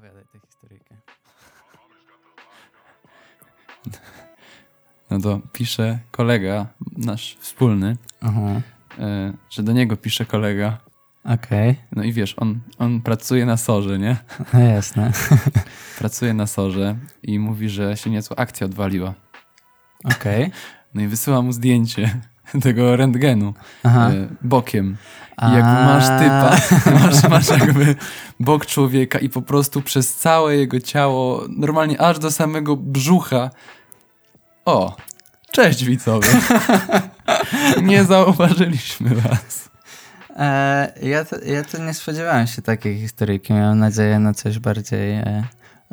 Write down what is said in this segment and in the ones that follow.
Opowiadaj tę historyjkę. No to pisze kolega, nasz wspólny, Aha, e, że do niego pisze kolega. okej. No i wiesz, on, on pracuje na sorze, nie? No jasne. Pracuje na sorze i mówi, że się niezła akcja odwaliła. Okej. No i wysyła mu zdjęcie tego rentgenu Aha. e, bokiem. I jakby masz typa, masz, masz jakby bok człowieka i po prostu przez całe jego ciało, normalnie aż do samego brzucha. O, cześć widzowie. Nie zauważyliśmy was. E, ja, to, ja to nie spodziewałem się takiej historyjki. Miałem nadzieję na coś bardziej e,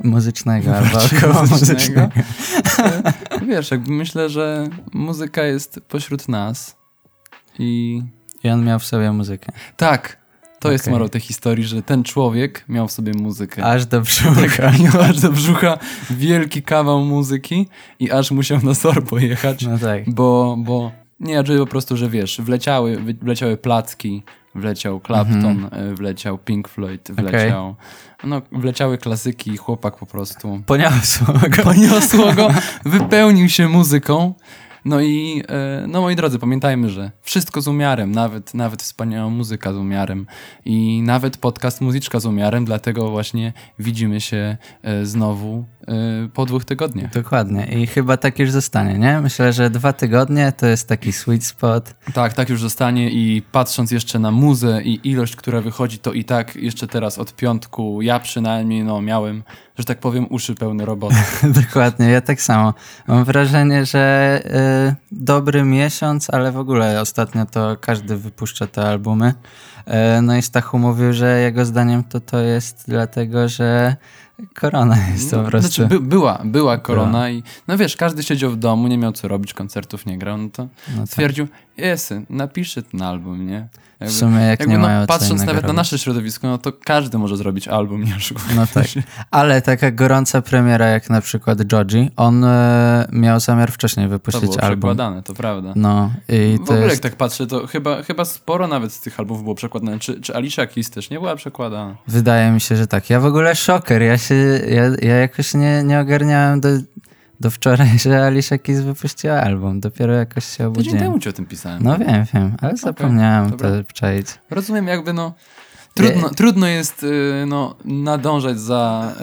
muzycznego albo około muzycznego. Wiesz, jakby myślę, że muzyka jest pośród nas. I I on miał w sobie muzykę. tak, to jest Okej. morał tej historii, że ten człowiek miał w sobie muzykę. Aż do brzucha. Tak, miał aż do brzucha wielki kawał muzyki i aż musiał na SOR pojechać, No tak. bo, bo nie, że po prostu, że wiesz, wleciały, wleciały placki, wleciał Clapton, Mhm. e, wleciał Pink Floyd, wleciał, no, wleciały klasyki i chłopak po prostu Poniosło go. poniosło go, wypełnił się muzyką. No i, e, no moi drodzy, pamiętajmy, że wszystko z umiarem, nawet, nawet wspaniała muzyka z umiarem i nawet podcast Muzyczka z umiarem, dlatego właśnie widzimy się e, znowu po dwóch tygodniach. Dokładnie. I chyba tak już zostanie, nie? Myślę, że dwa tygodnie to jest taki sweet spot. Tak, tak już zostanie i patrząc jeszcze na muzę i ilość, która wychodzi, to i tak jeszcze teraz od piątku, ja przynajmniej, no miałem, że tak powiem, uszy pełne roboty. Dokładnie, ja tak samo. Mam wrażenie, że y, dobry miesiąc, ale w ogóle ostatnio to każdy wypuszcza te albumy. Y, no i Stachu mówił, że jego zdaniem to to jest dlatego, że korona jest po prostu. Znaczy, by, była, była korona i no wiesz, każdy siedział w domu, nie miał co robić, koncertów nie grał, no to No tak. Jesy, napiszę ten album, nie? W sumie jak jakby nie no, mają patrząc nawet na robić. nasze środowisko, no to każdy może zrobić album, nie oszukujmy No tak. Ale taka gorąca premiera jak na przykład Joji, on y, miał zamiar wcześniej To wypuścić było album. przekładane, to prawda. No i w to ogóle jest... jak tak patrzę, to chyba, chyba sporo nawet z tych albumów było przekładane. Czy, czy Alicia Keys też nie była przekładana? Wydaje mi się, że tak. Ja w ogóle szoker. Ja się, ja, ja jakoś nie, nie ogarniałem do, do wczoraj, że Alicia Keys wypuściła album. Dopiero jakoś się Tydzień obudziłem. temu ci o tym pisałem. No wiem, wiem, ale zapomniałem dobra. to czaić. Rozumiem, jakby no. Trudno, trudno jest y, no, nadążać za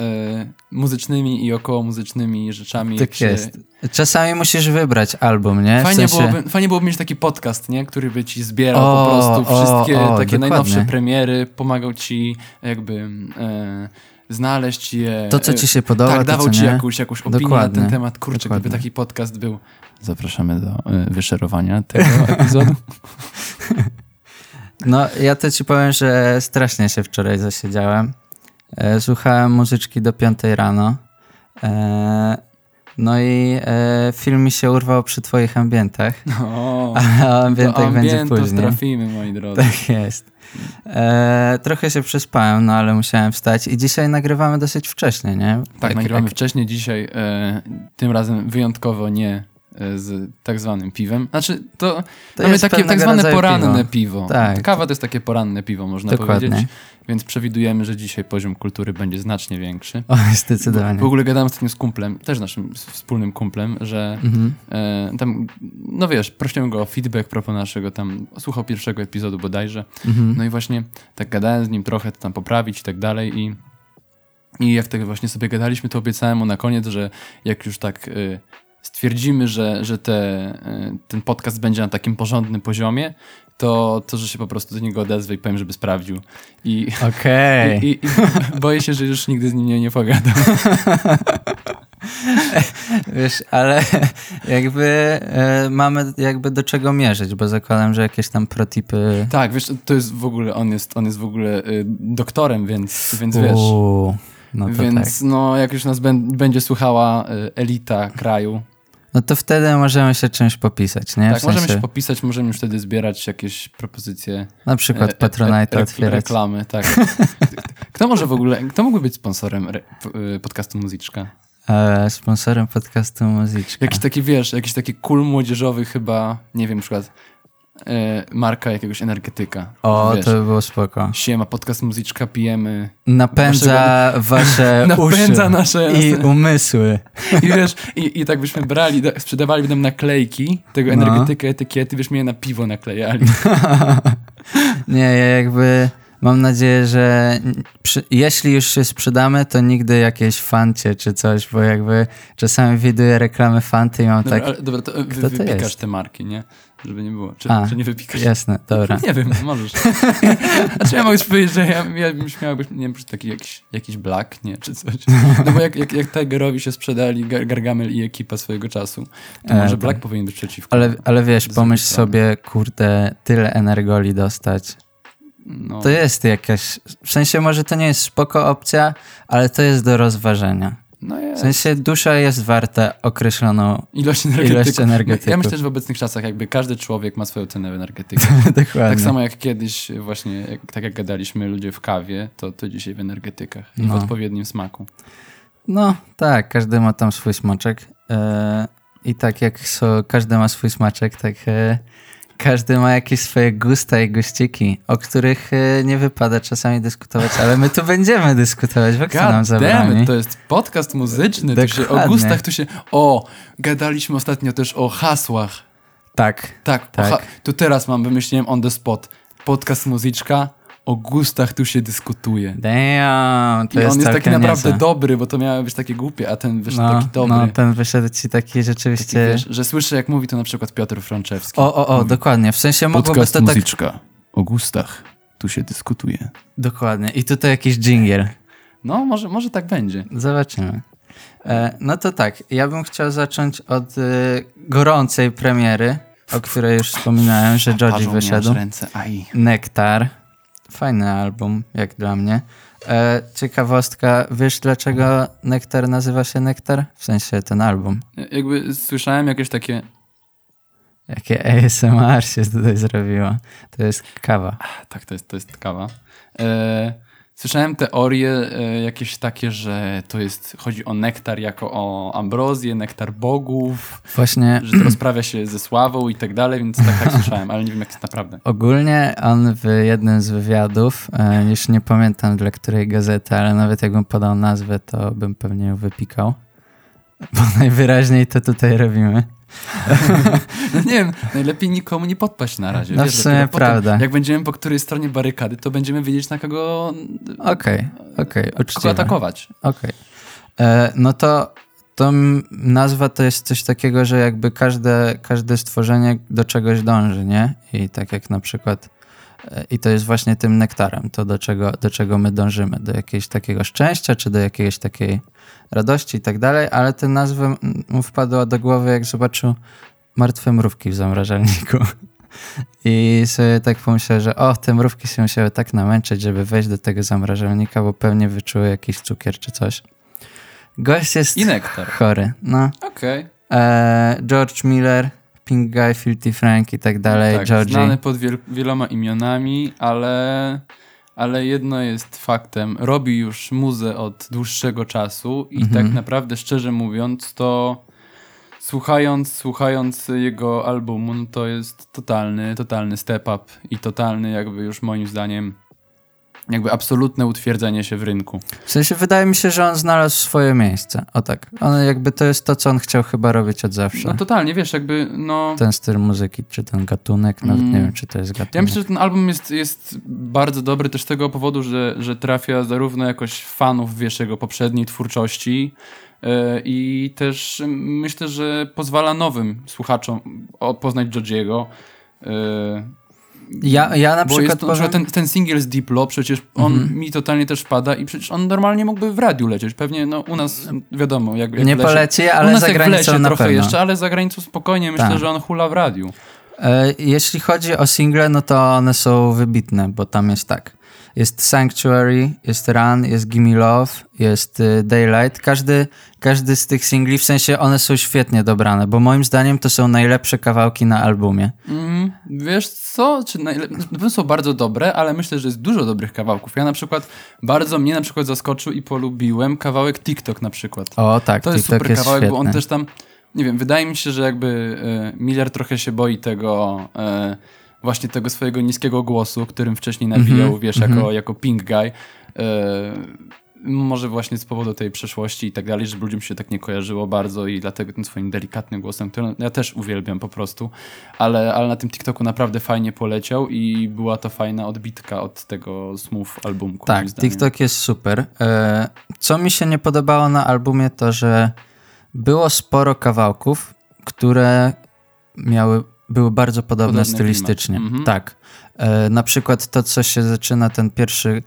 y, muzycznymi i około muzycznymi rzeczami. Tak się- jest. Czasami musisz wybrać album, nie? W Fajnie, sensie... byłoby, fajnie byłoby mieć taki podcast, nie? który by ci zbierał O, po prostu o, wszystkie o, takie dokładnie. najnowsze premiery, pomagał ci jakby e, znaleźć je. To, co ci się podoba, Tak, to, dawał co ci nie? jakąś, jakąś opinię Dokładnie. na ten temat. Kurczę, gdyby taki podcast był. Zapraszamy do e, wyszerowania tego epizodu. No, ja to ci powiem, że strasznie się wczoraj zasiedziałem. E, Słuchałem muzyczki do 5 rano. No i e, film mi się urwał przy twoich ambientach, O, a o ambientach będzie później. trafimy, moi drodzy. Tak jest. E, trochę się przespałem, no ale musiałem wstać i dzisiaj nagrywamy dosyć wcześnie, nie? Tak, nagrywamy jak- wcześniej dzisiaj, e, tym razem wyjątkowo nie e, z tak zwanym piwem. Znaczy, to, To mamy jest takie tak zwane poranne piwo. piwo. Tak. Kawa to jest takie poranne piwo, można Dokładnie. powiedzieć. Więc przewidujemy, że dzisiaj poziom kultury będzie znacznie większy. O, zdecydowanie. w ogóle gadałem ostatnio z kumplem, też naszym wspólnym kumplem, że Mhm. e, tam, no wiesz, prosiłem go o feedback propos naszego tam, słuchał pierwszego epizodu bodajże. Mhm. No i właśnie tak gadałem z nim trochę, to tam poprawić i tak dalej i, i jak tak właśnie sobie gadaliśmy, to obiecałem mu na koniec, że jak już tak y, stwierdzimy, że, że te, y, ten podcast będzie na takim porządnym poziomie, to, to że się po prostu do niego odezwę i powiem, żeby sprawdził. I, Okej. i, i, i boję się, że już nigdy z nim nie, nie pogadam. Wiesz, ale jakby e, mamy jakby do czego mierzyć, bo zakładam, że jakieś tam protipy... Tak, wiesz, to jest w ogóle, on jest, on jest w ogóle y, doktorem, więc, więc wiesz... Uuu, no Więc tak. no, jak już nas bę- będzie słuchała y, elita kraju, No to wtedy możemy się czymś popisać, nie? tak, w sensie, możemy się popisać, możemy już wtedy zbierać jakieś propozycje. na przykład e, e, Patronite re- otwierać. Reklamy, tak. Kto może w ogóle, kto mógłby być sponsorem re, y, podcastu Muzyczka? E, sponsorem podcastu Muzyczka. Jakiś taki, wiesz, jakiś taki cool młodzieżowy chyba, nie wiem, na przykład e, marka jakiegoś energetyka. O, Wiesz, to by było spoko. Siema, podcast muzyczka, pijemy. Napędza wasze Napędza nasze... i umysły. I wiesz, i, i tak byśmy brali, da- sprzedawali nam naklejki tego No. energetyka, etykiety, wiesz, mnie na piwo naklejali. Nie, ja jakby mam nadzieję, że przy, jeśli już się sprzedamy, to nigdy jakieś fancie czy coś, bo jakby czasami widuję reklamy fanty i mam Dobra, tak, ale, dobra to wy, to wypikasz jest? te marki, nie? Żeby nie było. Czy, A, czy nie wypikasz? jasne, dobra. Nie wiem, możesz. Znaczy ja mogę ci powiedzieć, że ja, ja bym śmiał nie wiem, taki jakiś, jakiś black, nie, czy coś. No bo jak, jak, jak Tigerowi się sprzedali Gar- Gargamel i ekipa swojego czasu, to E, może tak. black powinien być przeciwko. Ale, ale wiesz, pomyśl strony. sobie, kurde, tyle energoli dostać. no, To jest jakaś, w sensie może to nie jest spoko opcja, ale to jest do rozważenia. No W jest. sensie dusza jest warta określoną Ilość energetyków. ilość energetyków. Ja myślę, że w obecnych czasach jakby każdy człowiek ma swoją cenę w energetyce. Dokładnie. Tak samo jak kiedyś właśnie, jak, tak jak gadaliśmy ludzie w kawie, to, to dzisiaj w energetykach i w No. odpowiednim smaku. No tak, każdy ma tam swój smaczek. E, I tak jak so, każdy ma swój smaczek, tak e, każdy ma jakieś swoje gusta i guściki, o których e, nie wypada czasami dyskutować, ale my tu będziemy dyskutować, bo kto nam zabroni? to jest podcast muzyczny, tu się o Dokładnie. gustach, tu się... O, gadaliśmy ostatnio też o hasłach. Tak, Tak, Tak. Ha- tu teraz mam, wymyśliłem on the spot. Podcast muzyczka, o gustach tu się dyskutuje. damn, to I jest on jest taki naprawdę niezłe. dobry, bo to miało być takie głupie, a ten wyszedł No, taki dobry. no, ten wyszedł ci taki Taki, rzeczywiście... wiesz, że słyszę, jak mówi to na przykład Piotr Frączewski. O, o, o, dokładnie. W sensie mogłoby to tak... muzyczka, o gustach tu się dyskutuje. Dokładnie. I tutaj jakiś dżingiel. No, może, może tak będzie. Zobaczymy. E, no to tak, ja bym chciał zacząć od e, gorącej premiery, o której już wspominałem, że Georgie wyszedł. ręce. Nektar. Fajny album, jak dla mnie. E, ciekawostka, wiesz dlaczego Nektar nazywa się Nektar? W sensie ten album. Jakby słyszałem jakieś takie... Jakie ASMR się tutaj zrobiło. To jest kawa. Tak, to jest, to jest kawa. E, słyszałem teorie e, jakieś takie, że to jest, chodzi o nektar jako o ambrozję, nektar bogów, Właśnie że to rozprawia się ze sławą i tak dalej, więc tak, tak słyszałem, ale nie wiem jak jest naprawdę. Ogólnie on w jednym z wywiadów, e, już nie pamiętam dla której gazety, ale nawet jakbym podał nazwę, to bym pewnie ją wypikał. Bo najwyraźniej to tutaj robimy. No nie wiem, najlepiej nikomu nie podpaść na razie. No w wiesz, sumie dopiero potem, prawda. Jak będziemy po której stronie barykady, to będziemy wiedzieć na kogo, Okej, okej, kogo uczciwe. atakować. Okej. E, No to, to nazwa to jest coś takiego, że jakby każde, każde stworzenie do czegoś dąży, nie? I tak jak na przykład i to jest właśnie tym nektarem, to do czego, do czego my dążymy, do jakiegoś takiego szczęścia, czy do jakiejś takiej radości i tak dalej, ale tę nazwę mu wpadła do głowy, jak zobaczył martwe mrówki w zamrażalniku. I sobie tak pomyślał, że o, te mrówki się musiały tak namęczyć, żeby wejść do tego zamrażalnika, bo pewnie wyczuły jakiś cukier czy coś. Gość jest I nektar. chory. No. Okej. E, George Miller, Pink Guy, Filthy Frank i tak dalej, tak, Georgie. znany pod wiel- wieloma imionami, ale, ale jedno jest faktem. Robi już muzę od dłuższego czasu i Mhm. tak naprawdę, szczerze mówiąc, to słuchając, słuchając jego albumu, no to jest totalny, totalny step up i totalny jakby już moim zdaniem jakby absolutne utwierdzenie się w rynku. W sensie wydaje mi się, że on znalazł swoje miejsce. O tak. On jakby to jest to, co on chciał chyba robić od zawsze. No totalnie, wiesz, jakby no... Ten styl muzyki, czy ten gatunek, nawet nie Mm. wiem, czy to jest gatunek. Ja myślę, że ten album jest, jest bardzo dobry też z tego powodu, że, że trafia zarówno jakoś fanów, wiesz, jego poprzedniej twórczości yy, i też myślę, że pozwala nowym słuchaczom poznać Georgiego. Ja, ja na bo przykład jest, powiem... ten, ten singiel z Diplo, przecież on Mhm. mi totalnie też wpada i przecież on normalnie mógłby w radiu lecieć. Pewnie no, u nas wiadomo, jak, jak Nie lesie. poleci, ale za granicą na trochę pewno. jeszcze, ale za granicą spokojnie myślę, Tak. że on hula w radiu. E, Jeśli chodzi o single, no to one są wybitne, bo tam jest tak. Jest Sanctuary, jest Run, jest Gimme Love, jest y, Daylight. Każdy, każdy z tych singli, w sensie one są świetnie dobrane, bo moim zdaniem to są najlepsze kawałki na albumie. Mm, wiesz co? Czy najle... Są bardzo dobre, ale myślę, że jest dużo dobrych kawałków. Ja na przykład bardzo mnie na przykład zaskoczył i polubiłem kawałek TikTok na przykład. O tak, to jest TikTok super jest kawałek, świetny. bo on też tam, nie wiem, wydaje mi się, że jakby e, Miller trochę się boi tego, e, właśnie tego swojego niskiego głosu, którym wcześniej nawijał, Mhm, wiesz, jako, jako pink guy. E, może właśnie z powodu tej przeszłości i tak dalej, żeby ludziom się tak nie kojarzyło bardzo i dlatego tym swoim delikatnym głosem, który ja też uwielbiam po prostu, ale, ale na tym TikToku naprawdę fajnie poleciał i była to fajna odbitka od tego smooth albumku. Tak. TikTok jest super. E, Co mi się nie podobało na albumie, to że było sporo kawałków, które miały, były bardzo podobne Podobny stylistycznie. Mhm. Tak. E, Na przykład to, co się zaczyna, ten pierwszy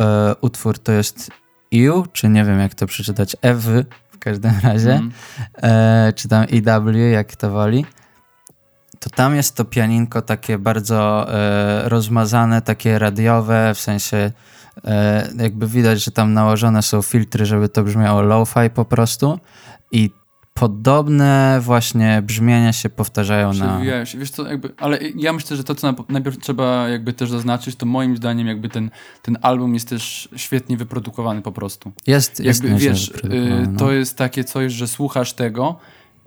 e, utwór, to jest EU, czy nie wiem jak to przeczytać, EW w każdym razie, Mhm. e, czy tam EW, jak to woli. To tam jest to pianinko takie bardzo e, rozmazane, takie radiowe, w sensie e, jakby widać, że tam nałożone są filtry, żeby to brzmiało lo-fi po prostu i podobne właśnie brzmienia się powtarzają na... Się, wiesz co, jakby, ale ja myślę, że to, co najpierw trzeba jakby też zaznaczyć, to moim zdaniem jakby ten, ten album jest też świetnie wyprodukowany po prostu. Jest, jest Jakby nieźle wiesz, y, no. to jest takie coś, że słuchasz tego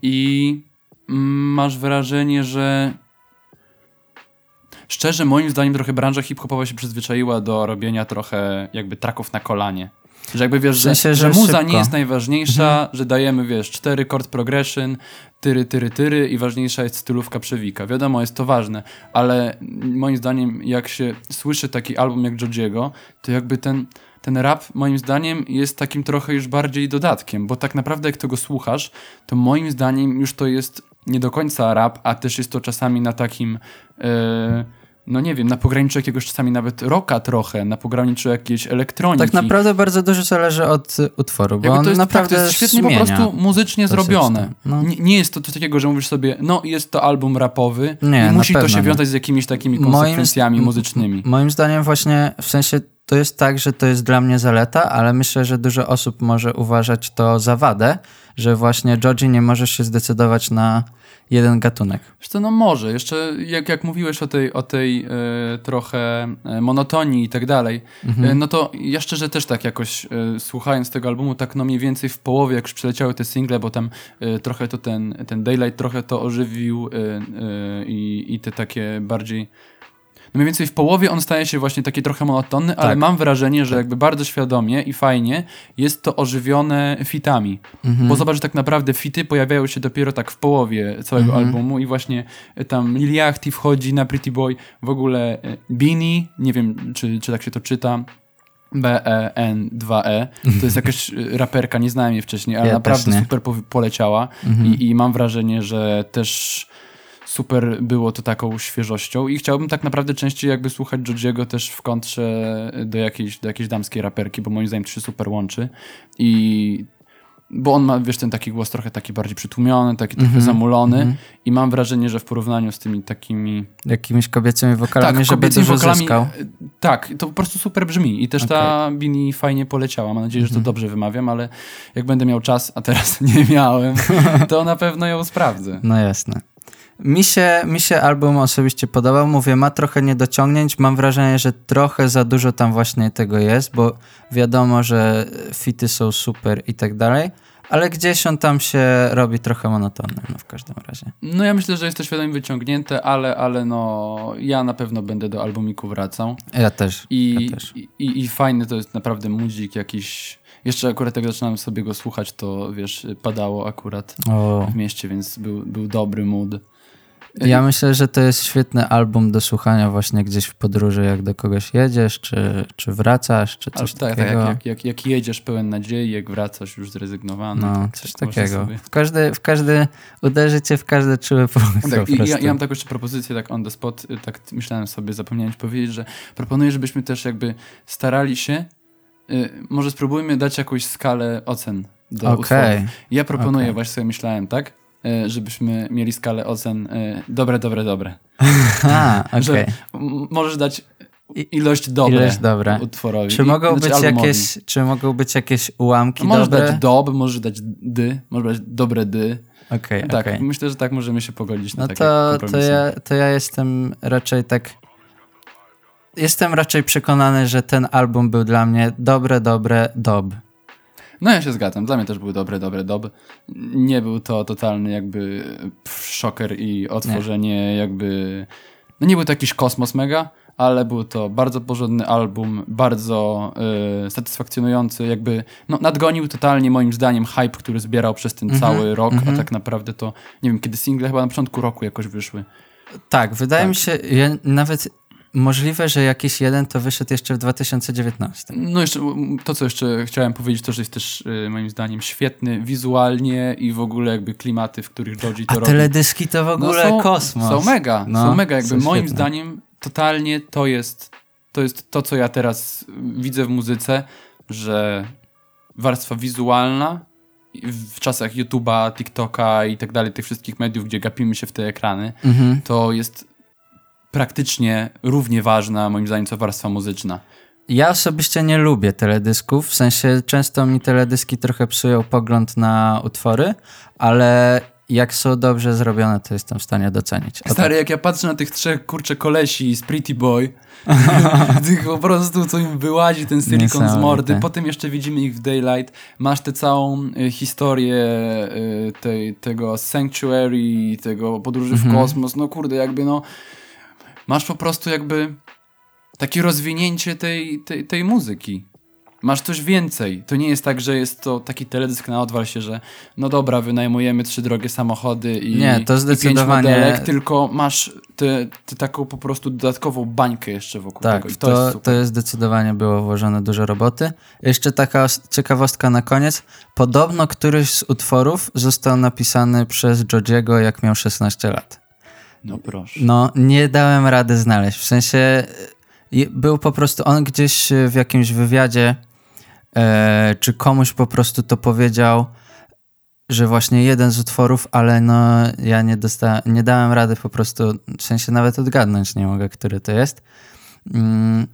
i masz wrażenie, że szczerze moim zdaniem trochę branża hip-hopowa się przyzwyczaiła do robienia trochę jakby traków na kolanie. Że jakby wiesz, W sensie, że, że muza szybko. nie jest najważniejsza, że dajemy, wiesz, cztery chord progression, tyry, tyry, tyry i ważniejsza jest stylówka przewika. Wiadomo, jest to ważne, ale moim zdaniem jak się słyszy taki album jak Jodziego, to jakby ten, ten rap moim zdaniem jest takim trochę już bardziej dodatkiem, bo tak naprawdę jak tego słuchasz, to moim zdaniem już to jest nie do końca rap, a też jest to czasami na takim... e, no nie wiem, na pograniczu jakiegoś czasami nawet rocka trochę, na pograniczu jakiejś elektroniki. Tak naprawdę bardzo dużo zależy od utworu, bo on to jest, naprawdę tak, to jest świetnie po prostu muzycznie zrobione. No. Nie, nie jest to coś takiego, że mówisz sobie, no jest to album rapowy Nie, musi to się nie. wiązać z jakimiś takimi Moim- konsekwencjami muzycznymi. Moim zdaniem właśnie w sensie to jest tak, że to jest dla mnie zaleta, ale myślę, że dużo osób może uważać to za wadę, że właśnie Georgie nie może się zdecydować na jeden gatunek. Co, no może. Jeszcze jak, jak mówiłeś o tej, o tej e, trochę e, monotonii i tak dalej, Mhm. e, no to ja szczerze też tak jakoś e, słuchając tego albumu, tak no mniej więcej w połowie, jak już przyleciały te single, bo tam e, trochę to ten, ten Daylight trochę to ożywił e, e, i, te takie bardziej mniej więcej w połowie on staje się właśnie taki trochę monotonny, ale Tak. mam wrażenie, że jakby bardzo świadomie i fajnie jest to ożywione fitami. Mhm. Bo zobacz, że tak naprawdę fity pojawiają się dopiero tak w połowie całego Mhm. albumu i właśnie e, tam Lil Yachty wchodzi na Pretty Boy, w ogóle e, Beanie, nie wiem czy, czy tak się to czyta, B-E-N-2-E. To jest jakaś e, raperka, nie znałem jej wcześniej, ale Ja naprawdę super po, poleciała Mhm. I, i mam wrażenie, że też super było to taką świeżością i chciałbym tak naprawdę częściej jakby słuchać Jodziego też w kontrze do jakiejś, do jakiejś damskiej raperki, bo moim zdaniem to się super łączy i bo on ma, wiesz, ten taki głos trochę taki bardziej przytłumiony, taki trochę Mhm, zamulony mhm. i mam wrażenie, że w porównaniu z tymi takimi Jakimiś kobiecymi wokalami, żeby kobiecymi dużo wokalami, zyskał. e, Tak, to po prostu super brzmi i też ta Bini fajnie poleciała. Mam nadzieję, że Mhm. to dobrze wymawiam, ale jak będę miał czas, a teraz nie miałem, to na pewno ją sprawdzę. No jasne. Mi się, mi się album osobiście podobał. Mówię, ma trochę niedociągnięć. Mam wrażenie, że trochę za dużo tam właśnie tego jest, bo wiadomo, że fity są super i tak dalej, ale gdzieś on tam się robi trochę monotonny, no w każdym razie. No ja myślę, że jest to świadomie wyciągnięte, ale, ale no ja na pewno będę do albumiku wracał. Ja też. I, ja też. i, i, i fajny to jest naprawdę mudzik jakiś. Jeszcze akurat jak zaczynałem sobie go słuchać, to wiesz, padało akurat O. w mieście, więc był, był dobry mood. Ja myślę, że to jest świetny album do słuchania właśnie gdzieś w podróży, jak do kogoś jedziesz, czy, czy wracasz, czy coś tak, tak takiego. jak, jak, jak, jak jedziesz pełen nadziei, jak wracasz już zrezygnowany. No, tak, coś tak takiego. sobie- W każdy, w każdy, uderzy cię w każdy czuły punkt Tak, i ja, ja mam taką jeszcze propozycję, tak on the spot, y, tak myślałem sobie, zapomniałem ci powiedzieć, że proponuję, żebyśmy też jakby starali się, y, może spróbujmy dać jakąś skalę ocen do Okej. utworów. Ja proponuję, Okej. właśnie sobie myślałem, tak, żebyśmy mieli skalę ocen y, dobre, dobre, dobre. A, okej. Że m- możesz dać ilość dobre Ilość dobre. utworowi. Czy I- mogą, znaczy być albumowi. jakieś, czy mogą być jakieś ułamki No możesz dobre? dać dob, możesz dać dy, możesz dać dobre dy. Okej, Tak, okej. myślę, że tak możemy się pogodzić na No takie to, to, ja, to ja jestem raczej tak... Jestem raczej przekonany, że ten album był dla mnie dobre, dobre, dob. No ja się zgadzam, dla mnie też był dobry, dobry dob. Nie był to totalny jakby szoker i otworzenie jakby no nie był to jakiś kosmos mega, ale był to bardzo porządny album, bardzo y, satysfakcjonujący, jakby no, nadgonił totalnie moim zdaniem hype, który zbierał przez ten Mhm, cały rok, mhm. a tak naprawdę to, nie wiem, kiedy single chyba na początku roku jakoś wyszły. Tak, wydaje Tak. mi się, ja, nawet możliwe, że jakiś jeden to wyszedł jeszcze w 2019. No jeszcze to, co jeszcze chciałem powiedzieć, to, że jest też y, moim zdaniem świetny wizualnie i w ogóle jakby klimaty, w których Joji to A robi. teledyski to w ogóle No są, kosmos. Są mega, No, są mega. Jakby są moim świetne. zdaniem totalnie to jest, to jest to, co ja teraz widzę w muzyce, że warstwa wizualna w czasach YouTube'a, TikToka i tak dalej, tych wszystkich mediów, gdzie gapimy się w te ekrany, Mhm. to jest praktycznie równie ważna, moim zdaniem, co warstwa muzyczna. Ja osobiście nie lubię teledysków, w sensie często mi teledyski trochę psują pogląd na utwory, ale jak są dobrze zrobione, to jestem w stanie docenić. O tak. Stary, jak ja patrzę na tych trzech kurcze kolesi z Pretty Boy, tych po prostu, co im wyłazi ten silikon z mordy, potem jeszcze widzimy ich w Daylight, masz tę całą y, historię y, tej, tego Sanctuary, tego podróży w Mhm. kosmos, no kurde, jakby no, masz po prostu jakby takie rozwinięcie tej, tej, tej muzyki. Masz coś więcej. To nie jest tak, że jest to taki teledysk na odwal się, że no dobra, wynajmujemy trzy drogie samochody i, Nie, to i zdecydowanie- pięć modelek, tylko masz tę taką po prostu dodatkową bańkę jeszcze wokół Tak, tego. I to, to, to, jest super. jest zdecydowanie było włożone dużo roboty. Jeszcze taka os- ciekawostka na koniec. Podobno któryś z utworów został napisany przez Jojiego, jak miał 16 lat. No proszę. No, nie dałem rady znaleźć. W sensie y, był po prostu on gdzieś y, w jakimś wywiadzie, e, czy komuś po prostu to powiedział, że właśnie jeden z utworów, ale no ja nie dostałem, nie dałem rady po prostu, w sensie nawet odgadnąć nie mogę, który to jest. Mm,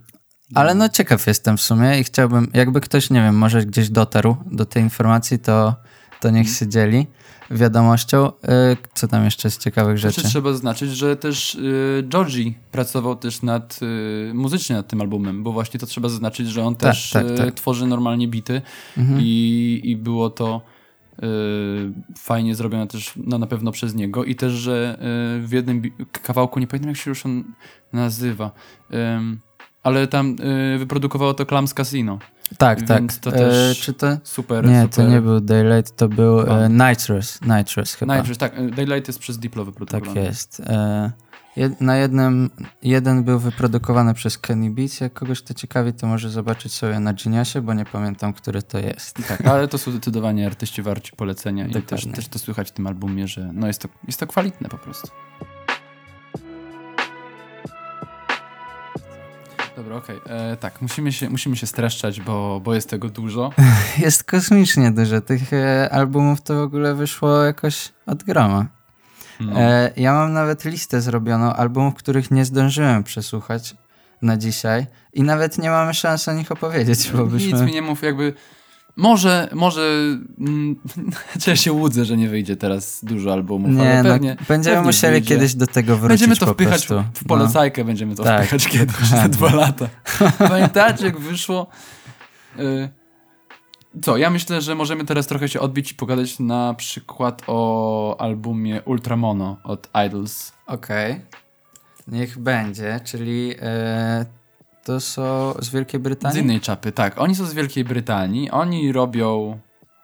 ale no ciekaw jestem w sumie i chciałbym, jakby ktoś, nie wiem, może gdzieś dotarł do tej informacji, to, to niech się dzieli wiadomością. Y, Co tam jeszcze z ciekawych Jeszcze rzeczy? trzeba zaznaczyć, że też y, Joji pracował też nad, y, muzycznie nad tym albumem, bo właśnie to trzeba zaznaczyć, że on Tak, też tak, tak. tworzy normalnie bity Mhm. i, i było to fajnie zrobione też no, na pewno przez niego i też, że w jednym kawałku, nie pamiętam jak się już on nazywa, ale tam wyprodukowało to Clams Casino. Tak, tak. Więc to E, też czy to... Super, Nie, super. to nie był Daylight, to był e, Nitrous. Nitrous chyba. Nitrous, tak, y, Daylight jest przez Diplo tak wyprodukowany. jest. E, jed, na jednym, jeden był wyprodukowany przez Kenny Beats. Jak kogoś to ciekawi, to może zobaczyć sobie na Geniusie, bo nie pamiętam, który to jest. Tak, ale to są zdecydowanie artyści warci polecenia i też, też to słychać w tym albumie, że no jest, to, jest to kwalitne po prostu. Dobra, okej. E, Tak, musimy się, musimy się streszczać, bo, bo jest tego dużo. Jest kosmicznie dużo. Tych e, albumów to w ogóle wyszło jakoś od groma. No. E, ja mam nawet listę zrobioną albumów, których nie zdążyłem przesłuchać na dzisiaj i nawet nie mamy szans o nich opowiedzieć, bo byśmy... Nic mi nie mów, jakby... Może, może... Mm, czy ja się łudzę, że nie wyjdzie teraz dużo albumów, Nie, ale no, pewnie... będziemy pewnie musieli wyjdzie. kiedyś do tego wrócić Będziemy to wpychać prostu. w polecajkę, będziemy to Tak, wpychać kiedyś za dokładnie. dwa lata. Pamiętacie, jak wyszło? Y, Co, ja myślę, że możemy teraz trochę się odbić i pogadać na przykład o albumie Ultramono od Idols. Okej. Niech będzie, czyli e, to są z Wielkiej Z Brytanii? innej czapy, tak. Oni są z Wielkiej Brytanii, oni robią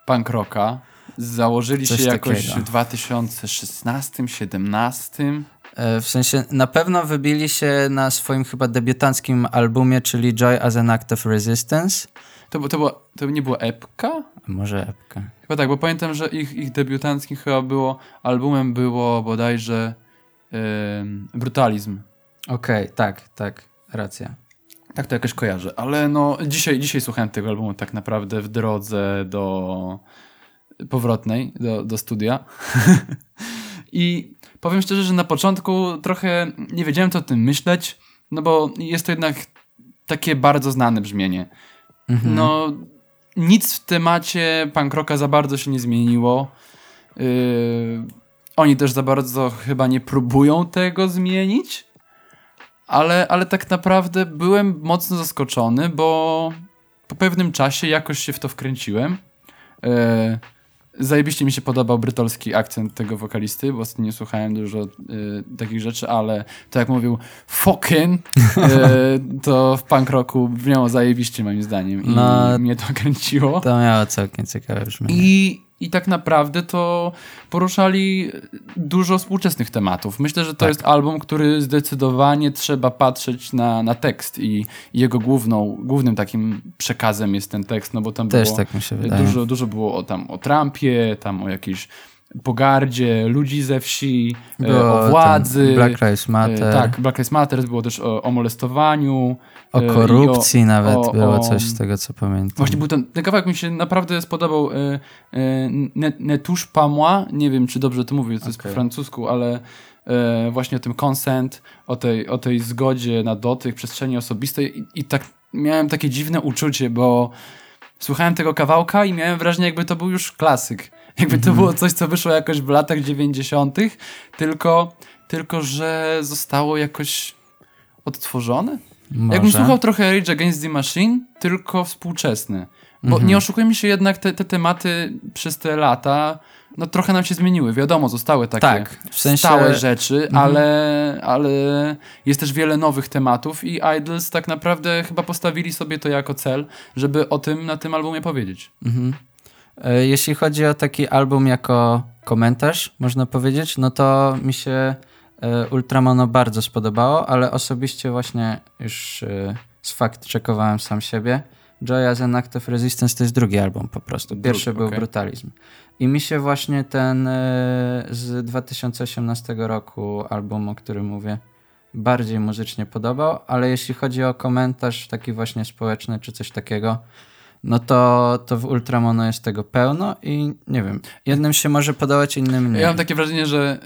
punk rocka. Założyli Coś się jakoś takiego. w 2016, 2017. E, w sensie na pewno wybili się na swoim chyba debiutanckim albumie, czyli Joy as an Act of Resistance. To, było- to, było, to nie była epka? Może epka. Chyba tak, bo pamiętam, że ich, ich debiutanckim chyba było, albumem było bodajże ym, Brutalizm. Okej, tak, tak, racja. Tak to jakoś kojarzę, ale no dzisiaj, dzisiaj słuchałem tego albumu tak naprawdę w drodze do powrotnej, do, do studia. I powiem szczerze, że na początku trochę nie wiedziałem co o tym myśleć, no bo jest to jednak takie bardzo znane brzmienie. Mhm. No, nic w temacie punk rocka za bardzo się nie zmieniło. Yy, oni też za bardzo chyba nie próbują tego zmienić, ale, ale tak naprawdę byłem mocno zaskoczony, bo po pewnym czasie jakoś się w to wkręciłem. Yy, Zajebiście mi się podobał brytolski akcent tego wokalisty, bo ostatnio słuchałem dużo y, takich rzeczy, ale to jak mówił fucking, y, to w punk rocku brzmiało zajebiście moim zdaniem i No, mnie to kręciło. To miało całkiem ciekawe brzmienie. I, I tak naprawdę to poruszali dużo współczesnych tematów. Myślę, że to Tak. jest album, który zdecydowanie trzeba patrzeć na, na tekst i, i jego główną, głównym takim przekazem jest ten tekst, no bo tam Też było tak dużo, dużo było o, tam o Trumpie, tam o jakiejś pogardzie ludzi ze wsi, e, Było o władzy. Black Lives Matter. E, Tak, Black Lives Matter, było też o, o molestowaniu. O e, i korupcji nawet o- było o- coś z tego, co pamiętam. Właśnie był ten, ten kawałek mi się naprawdę spodobał. E, e, moi, nie wiem czy dobrze to mówię, to jest po francusku, ale e, właśnie o tym consent, o tej, o tej zgodzie na dotyk, przestrzeni osobistej i, i tak miałem takie dziwne uczucie, bo słuchałem tego kawałka i miałem wrażenie jakby to był już klasyk. Jakby to było coś, co wyszło jakoś w latach 90., tylko, tylko że zostało jakoś odtworzone. Może. Jakbym słuchał trochę Rage Against the Machine, tylko współczesny. Bo Mhm. nie oszukujmy się jednak, te, te tematy przez te lata, no trochę nam się zmieniły. Wiadomo, zostały takie Tak, w sensie- stałe rzeczy, Mhm. ale, ale jest też wiele nowych tematów i Idols tak naprawdę chyba postawili sobie to jako cel, żeby o tym na tym albumie powiedzieć. Mhm. E, Jeśli chodzi o taki album jako komentarz, można powiedzieć, no to mi się e, Ultramono bardzo spodobało, ale osobiście właśnie już e, z fakt czekowałem sam siebie. Joy as an Act of Resistance to jest drugi album po prostu. Pierwszy był. Brutalizm. I mi się właśnie ten e, z 2018 roku album, o którym mówię, bardziej muzycznie podobał, ale jeśli chodzi o komentarz taki właśnie społeczny czy coś takiego, no to, to w Ultramono jest tego pełno i nie wiem, jednym się może podobać, innym nie. Ja mam takie wrażenie, że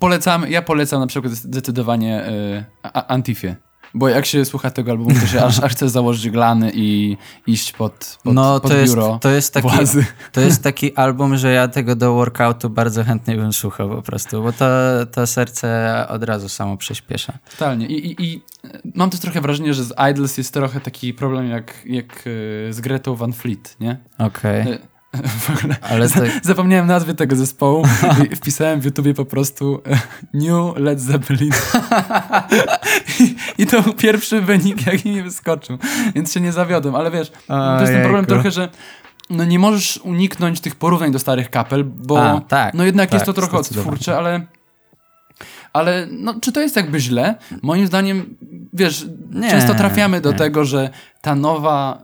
polecamy, ja polecam na przykład zdecydowanie y, A- Antifię. Bo jak się słucha tego albumu, to się aż, aż chce założyć glany i iść pod, pod, no pod to jest, biuro to, jest taki, władzy. to jest taki album, że ja tego do workoutu bardzo chętnie bym słuchał po prostu, bo to, to serce od razu samo przyspiesza. Totalnie. I, i, I mam też trochę wrażenie, że z Idols jest trochę taki problem jak, jak y, z Gretą Van Fleet, nie? Okej, Y, W ogóle ale to, zapomniałem nazwy tego zespołu i wpisałem w YouTubie po prostu e, New Led Zeppelin. I, I to był pierwszy wynik, jaki mi wyskoczył, więc się nie zawiodłem, ale wiesz, to jest ten problem trochę, że no nie możesz uniknąć tych porównań do starych kapel, bo A, tak, no jednak jest to tak, trochę odtwórcze, ale ale no, czy to jest jakby źle? Moim zdaniem, wiesz, Nie, często trafiamy do nie. tego, że ta nowa,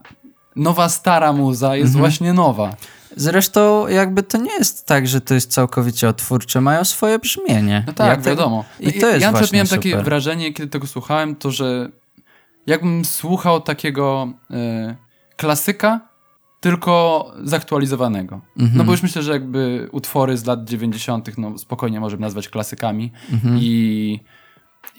nowa stara muza jest Mhm. właśnie nowa. Zresztą jakby to nie jest tak, że to jest całkowicie odtwórcze, mają swoje brzmienie. No tak, Ja wiadomo. I to jest ja na przykład miałem takie super. wrażenie, kiedy tego słuchałem, to że jakbym słuchał takiego e, klasyka, tylko zaktualizowanego. Mhm. No bo już myślę, że jakby utwory z lat 90. no spokojnie możemy nazwać klasykami Mhm. i,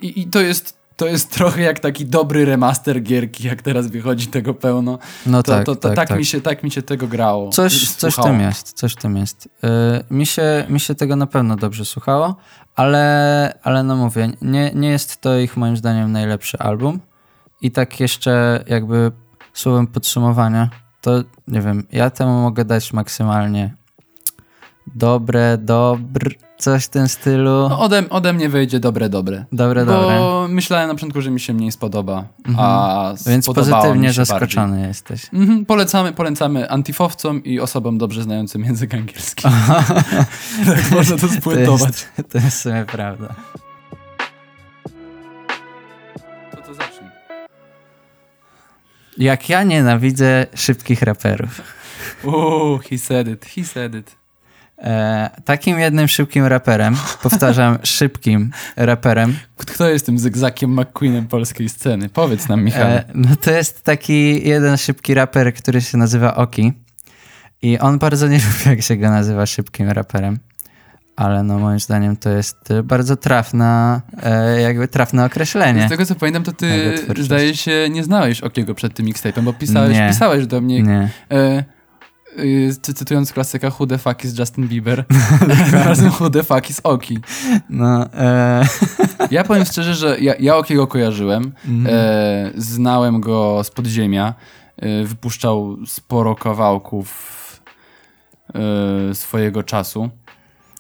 i, i to jest to jest trochę jak taki dobry remaster gierki, jak teraz wychodzi tego pełno. No To, tak, to, to, tak, tak, tak. Mi się, tak mi się tego grało. Coś, coś w słuchało. tym jest, coś tym jest. Yy, mi, się, mi się tego na pewno dobrze słuchało, ale, ale no mówię, nie, nie jest to ich moim zdaniem najlepszy album. I tak jeszcze jakby słowem podsumowania, to nie wiem, ja temu mogę dać maksymalnie dobre, dobr, coś w tym stylu. No, ode, ode mnie wyjdzie dobre, dobre. dobre, Bo dobre. myślałem na początku, że mi się mniej spodoba, Mhm. a Więc pozytywnie zaskoczony jesteś. bardziej. Mhm, polecamy, polecamy antifowcom i osobom dobrze znającym język angielski. tak można to To spuentować. jest, to jest w sumie prawda. To, to zacznij. Jak ja nienawidzę szybkich raperów. Uuu, he said it, he said it. E, takim jednym szybkim raperem, powtarzam, szybkim raperem, Kto jest tym zygzakiem McQueenem polskiej sceny? Powiedz nam, Michał. e, no to jest taki jeden szybki raper, który się nazywa Oki. I on bardzo nie lubi, jak się go nazywa szybkim raperem. Ale no moim zdaniem to jest e, bardzo trafna, e, jakby trafne określenie. Z tego co pamiętam, to ty, zdaje się, nie znałeś Okiego przed tym mixtape'em, bo pisałeś, Nie. pisałeś do mnie, Nie. e, cy- cytując klasyka Who the fuck is Justin Bieber, razem Who the fuck is Oki. No, e, Ja powiem szczerze, że ja, ja Okiego kojarzyłem, Mhm. e, znałem go z podziemia, e, wypuszczał sporo kawałków e, swojego czasu.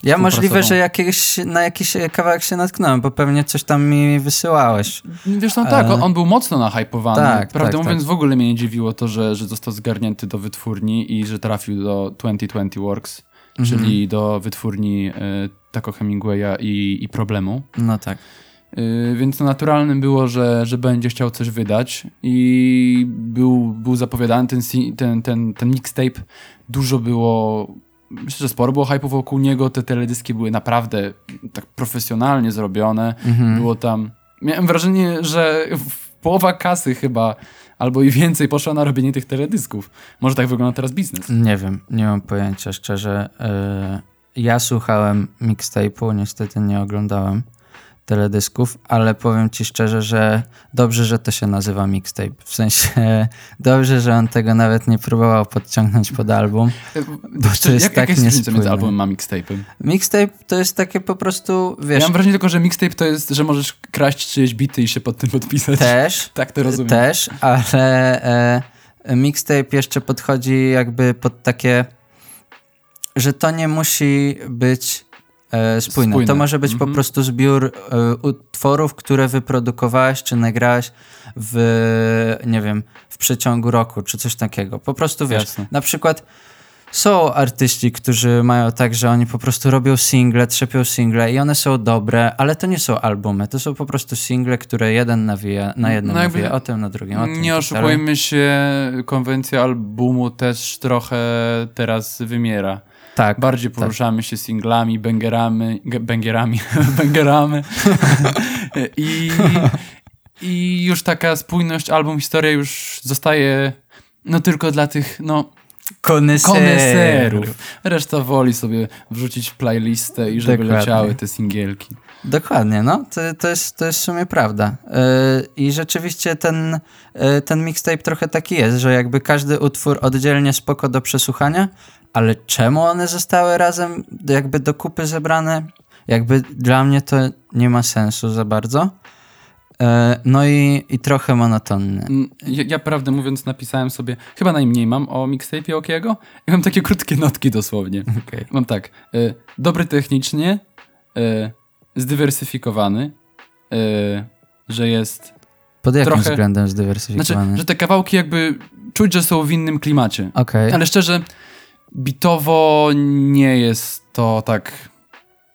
Ja możliwe, że jakieś, na jakiś kawałek się natknąłem, bo pewnie coś tam mi wysyłałeś. Wiesz, no tak, on, on był mocno nahypowany. tak, Prawdę tak, mówiąc, tak. w ogóle mnie nie dziwiło to, że, że został zgarnięty do wytwórni i że trafił do 2020 Works, Mhm. czyli do wytwórni e, Taco Hemingwaya i, i Problemu. No tak. Yy, więc naturalnym było, że, że będzie chciał coś wydać i był, był zapowiadany ten, ten, ten, ten mixtape. Dużo było, myślę, że sporo było hype'ów wokół niego. Te teledyski były naprawdę tak profesjonalnie zrobione. Mhm. Było tam... Miałem wrażenie, że połowa kasy chyba albo i więcej poszła na robienie tych teledysków. Może tak wygląda teraz biznes. Nie wiem, nie mam pojęcia, szczerze. Yy, ja słuchałem mixtape'u, niestety nie oglądałem teledysków, ale powiem ci szczerze, że dobrze, że to się nazywa mixtape. W sensie dobrze, że on tego nawet nie próbował podciągnąć pod album. Bo to jest jak, tak jaka jest między albumem a mixtape'em? Mixtape to jest takie po prostu, Ja wiesz, mam wrażenie tylko, że mixtape to jest, że możesz kraść czyjeś bity i się pod tym podpisać. też, Tak to rozumiem. Też, ale e, mixtape jeszcze podchodzi jakby pod takie, że to nie musi być e, spójne. Spójne. To może być po Mhm. prostu zbiór e, utworów, które wyprodukowałeś czy nagrałeś w, nie wiem, w przeciągu roku, czy coś takiego. Po prostu wiesz, Jasne. na przykład są artyści, którzy mają tak, że oni po prostu robią single, trzepią single i one są dobre, ale to nie są albumy, to są po prostu single, które jeden nawija, na jednym No nawija o tym, na drugim o tym. Nie tak oszukujmy się, konwencja albumu też trochę teraz wymiera. Tak, Bardziej poruszamy się singlami, bangerami, ge- bangerami, bangerami I, i już taka spójność album, historia już zostaje no tylko dla tych, no, koneserów. koneserów. Reszta woli sobie wrzucić playlistę i żeby Dokładnie. leciały te singielki. Dokładnie, no, to, to, jest, to jest w sumie prawda. Yy, I rzeczywiście ten, yy, ten mixtape trochę taki jest, że jakby każdy utwór oddzielnie spoko do przesłuchania, ale czemu one zostały razem jakby do kupy zebrane? Jakby dla mnie to nie ma sensu za bardzo. Yy, no i, i trochę monotonny. Mm, Ja, ja prawdę mówiąc napisałem sobie, chyba najmniej mam o mixtape'ie Okiego i mam takie krótkie notki dosłownie. Okej. Mam tak, y, dobry technicznie, y, zdywersyfikowany, y, że jest, Pod jakim trochę- względem znaczy, zdywersyfikowany? że te kawałki jakby czuć, że są w innym klimacie. Okej. Ale szczerze, bitowo nie jest to tak,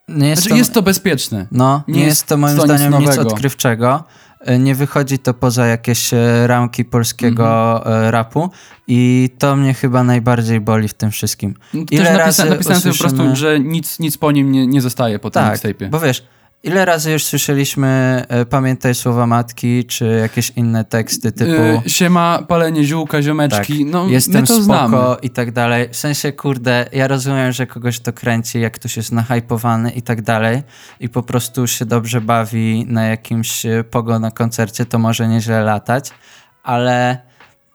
Nie jest znaczy to... jest to bezpieczne. No, nie, Nie jest to moim to nic zdaniem nic, nowego. odkrywczego. E, Nie wychodzi to poza jakieś e, ramki polskiego Mhm. e, rapu i to mnie chyba najbardziej boli w tym wszystkim. No, Ile też napisa- razy napisałem sobie po usłyszymy- prostu, że nic, nic po nim nie, nie zostaje po tym Tak, mixtape'ie. bo wiesz, ile razy już słyszeliśmy e, Pamiętaj słowa matki, czy jakieś inne teksty typu Y, siema, palenie ziółka, ziomeczki, no Jestem my to spoko znamy. i tak dalej. W sensie, kurde, ja rozumiem, że kogoś to kręci, jak ktoś jest nahypowany i tak dalej i po prostu się dobrze bawi na jakimś e, pogo na koncercie, to może nieźle latać, ale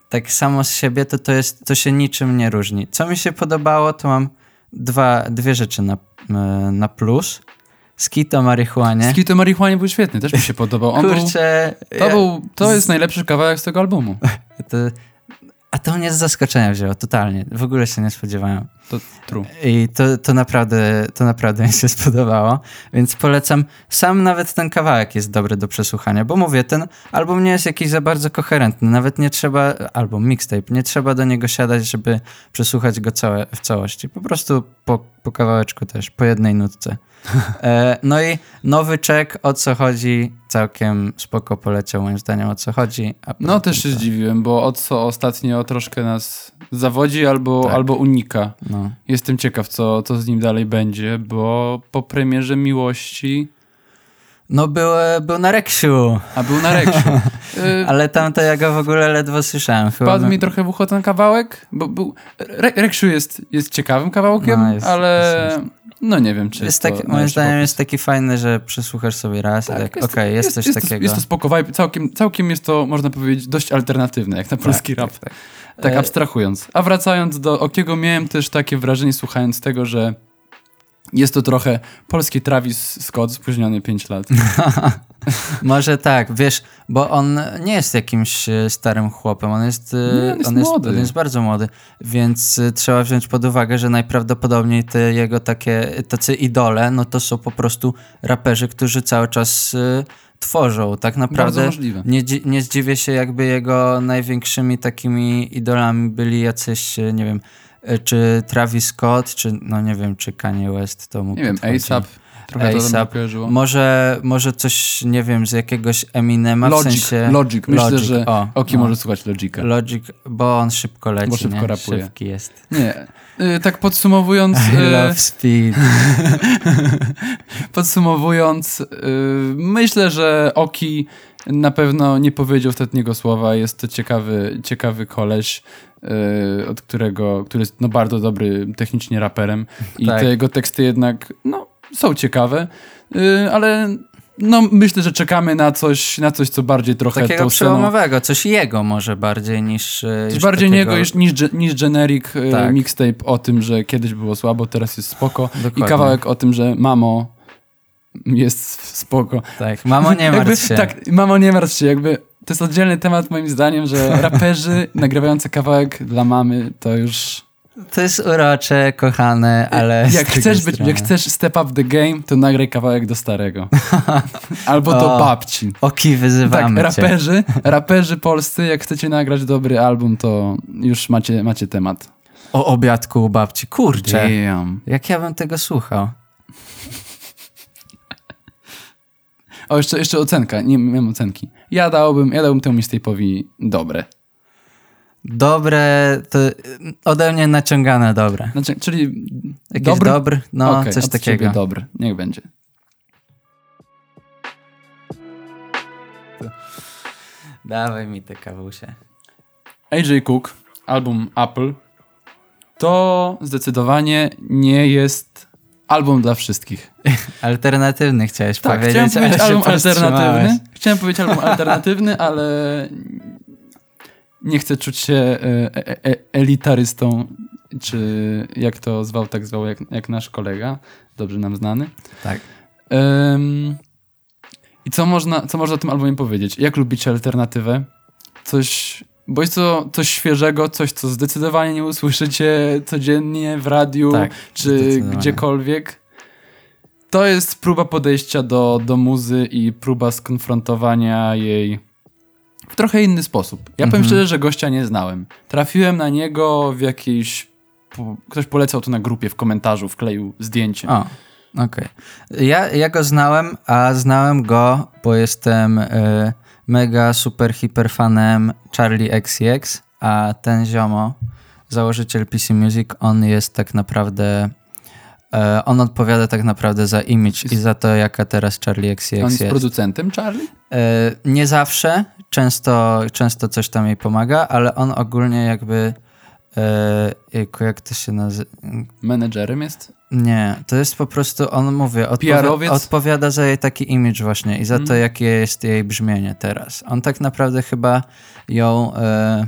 tak samo z siebie to, to, jest, to się niczym nie różni. Co mi się podobało, to mam dwa, dwie rzeczy na, e, na plus. Skit o marihuanie. Skit o marihuanie był świetny, też mi się podobał. On był, Kurczę, to, ja- był, to jest najlepszy kawałek z tego albumu. to, a to mnie z zaskoczenia wzięło, totalnie. W ogóle się nie spodziewałem. To true. I to, to, naprawdę, to naprawdę mi się spodobało, więc polecam. Sam nawet ten kawałek jest dobry do przesłuchania, bo mówię, ten album nie jest jakiś za bardzo koherentny, nawet nie trzeba, album, mixtape, nie trzeba do niego siadać, żeby przesłuchać go całe, w całości. Po prostu po, po kawałeczku też, po jednej nutce. E, no i nowy czek, o co chodzi, całkiem spoko poleciał moim zdaniem, o co chodzi. No też się to- zdziwiłem, bo o co ostatnio troszkę nas zawodzi albo, Tak. albo unika. No. Jestem ciekaw, co, co z nim dalej będzie, bo po premierze Miłości, No był, był na Reksiu, a był na Reksiu. Y, ale tam to ja go w ogóle ledwo słyszałem. Bym- mi trochę w ucho ten kawałek, bo był... Re Reksiu jest, jest ciekawym kawałkiem, No, jest- ale jest- no nie wiem, czy jest taki, moim zdaniem popis. jest taki fajny, że przesłuchasz sobie raz Tak, i tak, jest- okej, jest, coś jest, takiego. Jest to spoko vibe, całkiem, całkiem jest to, można powiedzieć, dość alternatywne, jak na polski rap. tak, tak. Tak E, abstrahując. A wracając do Okiego, miałem też takie wrażenie, słuchając tego, że Jest to trochę polski Travis Scott spóźniony 5 lat. Może tak, wiesz, bo on nie jest jakimś e, starym chłopem, on jest, e, Nie, on jest on jest, młody. on jest bardzo młody, więc e, trzeba wziąć pod uwagę, że najprawdopodobniej te jego takie, tacy idole, no to są po prostu raperzy, którzy cały czas tworzą. Tak Bardzo naprawdę możliwe. nie, nie zdziwię się, jakby jego największymi takimi idolami byli jacyś, nie wiem, czy Travis Scott, czy no nie wiem, czy Kanye West to mu Nie wiem, podchodzi. ASAP. Trochę to A$AP. kojarzyło. Może, może coś, nie wiem, z jakiegoś Eminema, w Logic, sensie... Logic. Myślę, Logic, że o, Oki no. może słuchać Logica. Logic, bo on szybko leci, Bo szybko nie? rapuje. Szybki jest. Nie. Y, Tak podsumowując, I y, love speed. podsumowując, y, myślę, że Oki na pewno nie powiedział ostatniego słowa. Jest to ciekawy, ciekawy koleś, y, od którego, który jest no, bardzo dobry technicznie raperem i Tak. te jego teksty jednak no, są ciekawe, y, ale no, myślę, że czekamy na coś, na coś co bardziej trochę Takiego tą przełomowego, coś jego może bardziej niż... e, Coś bardziej takiego... niego niż, niż, niż generic y, Tak. mixtape o tym, że kiedyś było słabo, teraz jest spoko. Dokładnie. I kawałek o tym, że mamo jest spoko. Tak, mamo nie jakby, martw się. Tak, mamo nie martw się, jakby to jest oddzielny temat moim zdaniem, że raperzy nagrywający kawałek dla mamy to już... To jest urocze, kochane, ale... jak chcesz, być, strony- jak chcesz step up the game, to nagraj kawałek do starego. Albo do O, babci. Oki, Tak, wyzywamy cię. raperzy, raperzy polscy, jak chcecie nagrać dobry album, to już macie, macie temat. O obiadku u babci, kurczę. Damn. Jak ja bym tego słuchał? O, jeszcze, jeszcze ocenka. Nie miałem ocenki. Ja dałbym, ja dałbym temu mixtape'owi dobre. Dobre, to ode mnie naciągane dobre. Znaczy, czyli Jakiś dobry? dobry? No, Okej, coś takiego. Dobry, niech będzie. Dawaj mi te kawusie. AJ Cook, album Apple, to zdecydowanie nie jest album dla wszystkich. Alternatywny chciałeś Tak, powiedzieć, chciałem powiedzieć album alternatywny. Chciałem powiedzieć album alternatywny, ale nie chcę czuć się e, e, e, elitarystą, czy jak to zwał, tak zwał, jak, jak nasz kolega, dobrze nam znany. Tak. Ym, I co można, co można o tym albumie powiedzieć? Jak lubicie alternatywę? Coś, bo jest to coś świeżego, coś, co zdecydowanie nie usłyszycie codziennie w radiu, Tak, czy gdziekolwiek. To jest próba podejścia do, do muzy i próba skonfrontowania jej w trochę inny sposób. Ja powiem Mhm. szczerze, że gościa nie znałem. Trafiłem na niego w jakiejś... Ktoś polecał to na grupie w komentarzu, wkleił zdjęcie. O, okej. Ja, ja go znałem, a znałem go, bo jestem y, mega super hiper fanem Charlie XCX, a ten ziomo, założyciel PC Music, on jest tak naprawdę... e, On odpowiada tak naprawdę za image i za to, jaka teraz Charlie XCX On jest jest. producentem, Charlie? E, Nie zawsze, często, często coś tam jej pomaga, ale on ogólnie jakby, e, jak to się nazywa? Menedżerem jest? Nie, to jest po prostu, on mówię, odpowi- odpowiada za jej taki image właśnie i za to, Mhm. jakie jest jej brzmienie teraz. On tak naprawdę chyba ją e,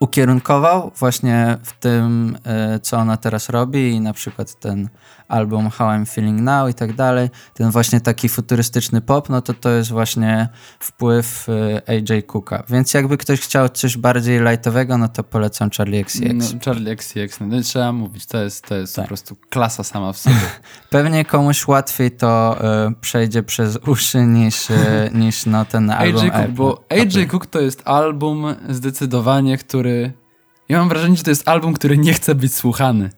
ukierunkował właśnie w tym, e, co ona teraz robi i na przykład ten album How I'm Feeling Now i tak dalej, ten właśnie taki futurystyczny pop, no to to jest właśnie wpływ e, AJ Cooka. Więc jakby ktoś chciał coś bardziej lightowego, no to polecam Charlie XCX. No, Charlie XCX, no, trzeba mówić, to jest, to jest Tak. po prostu klasa sama w sobie. Pewnie komuś łatwiej to e, przejdzie przez uszy niż, e, niż no, ten album AJ Cook, Apple. bo AJ Cook to jest album zdecydowanie, który... Ja mam wrażenie, że to jest album, który nie chce być słuchany.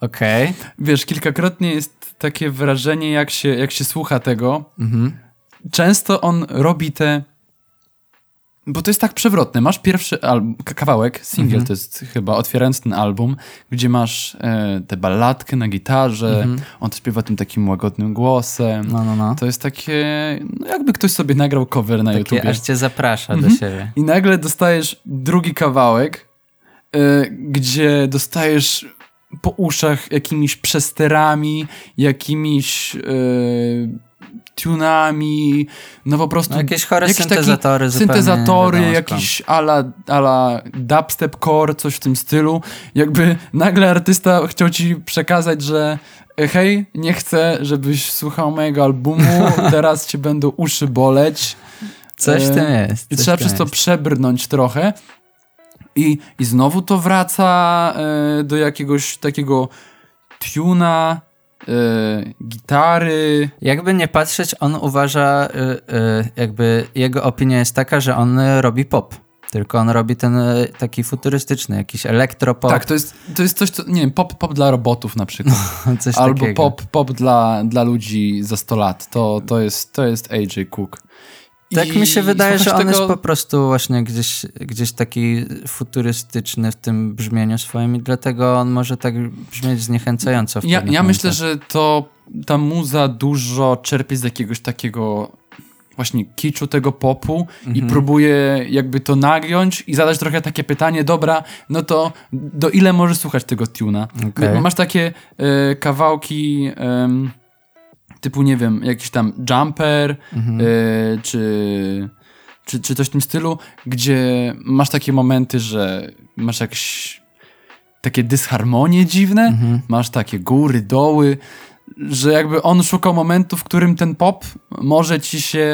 Okej. Wiesz, kilkakrotnie jest takie wrażenie, jak się, jak się słucha tego. Mhm. Często on robi te... Bo to jest tak przewrotne. Masz pierwszy kawałek, single Mhm. to jest chyba, otwierając ten album, gdzie masz e, tę balladkę na gitarze, Mhm. on to śpiewa tym takim łagodnym głosem. No, no, no. To jest takie, no jakby ktoś sobie nagrał cover na Takie YouTubie. aż cię zaprasza Mhm. do siebie. I nagle dostajesz drugi kawałek, y, gdzie dostajesz po uszach jakimiś przesterami, jakimiś y, tunami, no po prostu... No jakieś chore jakieś syntezatory Syntezatory, jakiś ala, ala dubstep core, coś w tym stylu. Jakby nagle artysta chciał ci przekazać, że e, hej, nie chcę, żebyś słuchał mojego albumu, teraz cię będą uszy boleć. Coś w E, tym jest. I trzeba przez to jest. przebrnąć trochę. I, I znowu to wraca e, do jakiegoś takiego tuna, e, gitary. Jakby nie patrzeć, on uważa, y, y, jakby jego opinia jest taka, że on robi pop. Tylko on robi ten y, taki futurystyczny, jakiś elektropop, Tak, to jest, to jest coś, co, nie wiem, pop, pop dla robotów na przykład. coś Albo takiego. pop, pop dla, dla ludzi za 100 lat. To, to, jest, to jest AJ Cook. Tak I mi się wydaje, że on tego- jest po prostu właśnie gdzieś, gdzieś taki futurystyczny w tym brzmieniu swoim i dlatego on może tak brzmieć zniechęcająco. W Ja, ja myślę, że to ta muza dużo czerpie z jakiegoś takiego właśnie kiczu tego popu i Mhm. próbuje jakby to nagiąć i zadać trochę takie pytanie, dobra, no to do ile możesz słuchać tego tuna? Okej. Masz takie e, kawałki em, typu, nie wiem, jakiś tam jumper Mhm. e, czy, czy, czy coś w tym stylu, gdzie masz takie momenty, że masz jakieś takie dysharmonie dziwne, Mhm. masz takie góry, doły, że jakby on szukał momentu, w którym ten pop może ci się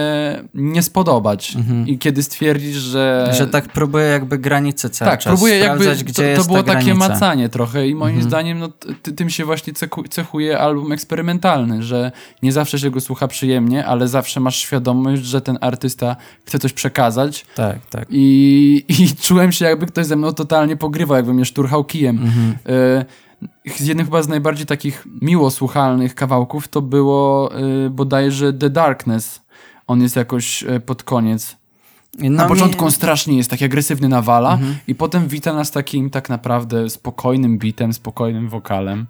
nie spodobać. Mhm. I kiedy stwierdzisz, że... Że tak próbuje jakby granice cały tak, czas próbuje jakby, gdzie to, jest to było ta takie granica. macanie trochę i moim Mhm. zdaniem no, ty, tym się właśnie cechu, cechuje album eksperymentalny, że nie zawsze się go słucha przyjemnie, ale zawsze masz świadomość, że ten artysta chce coś przekazać Tak, tak. i, i czułem się jakby ktoś ze mną totalnie pogrywał, jakby mnie szturchał kijem. Mhm. E, Jednym chyba z najbardziej takich miło słuchalnych kawałków to było e, bodajże The Darkness. On jest jakoś e, pod koniec. I Na no początku on strasznie jest taki agresywny nawala Mhm. i potem wita nas takim tak naprawdę spokojnym bitem, spokojnym wokalem.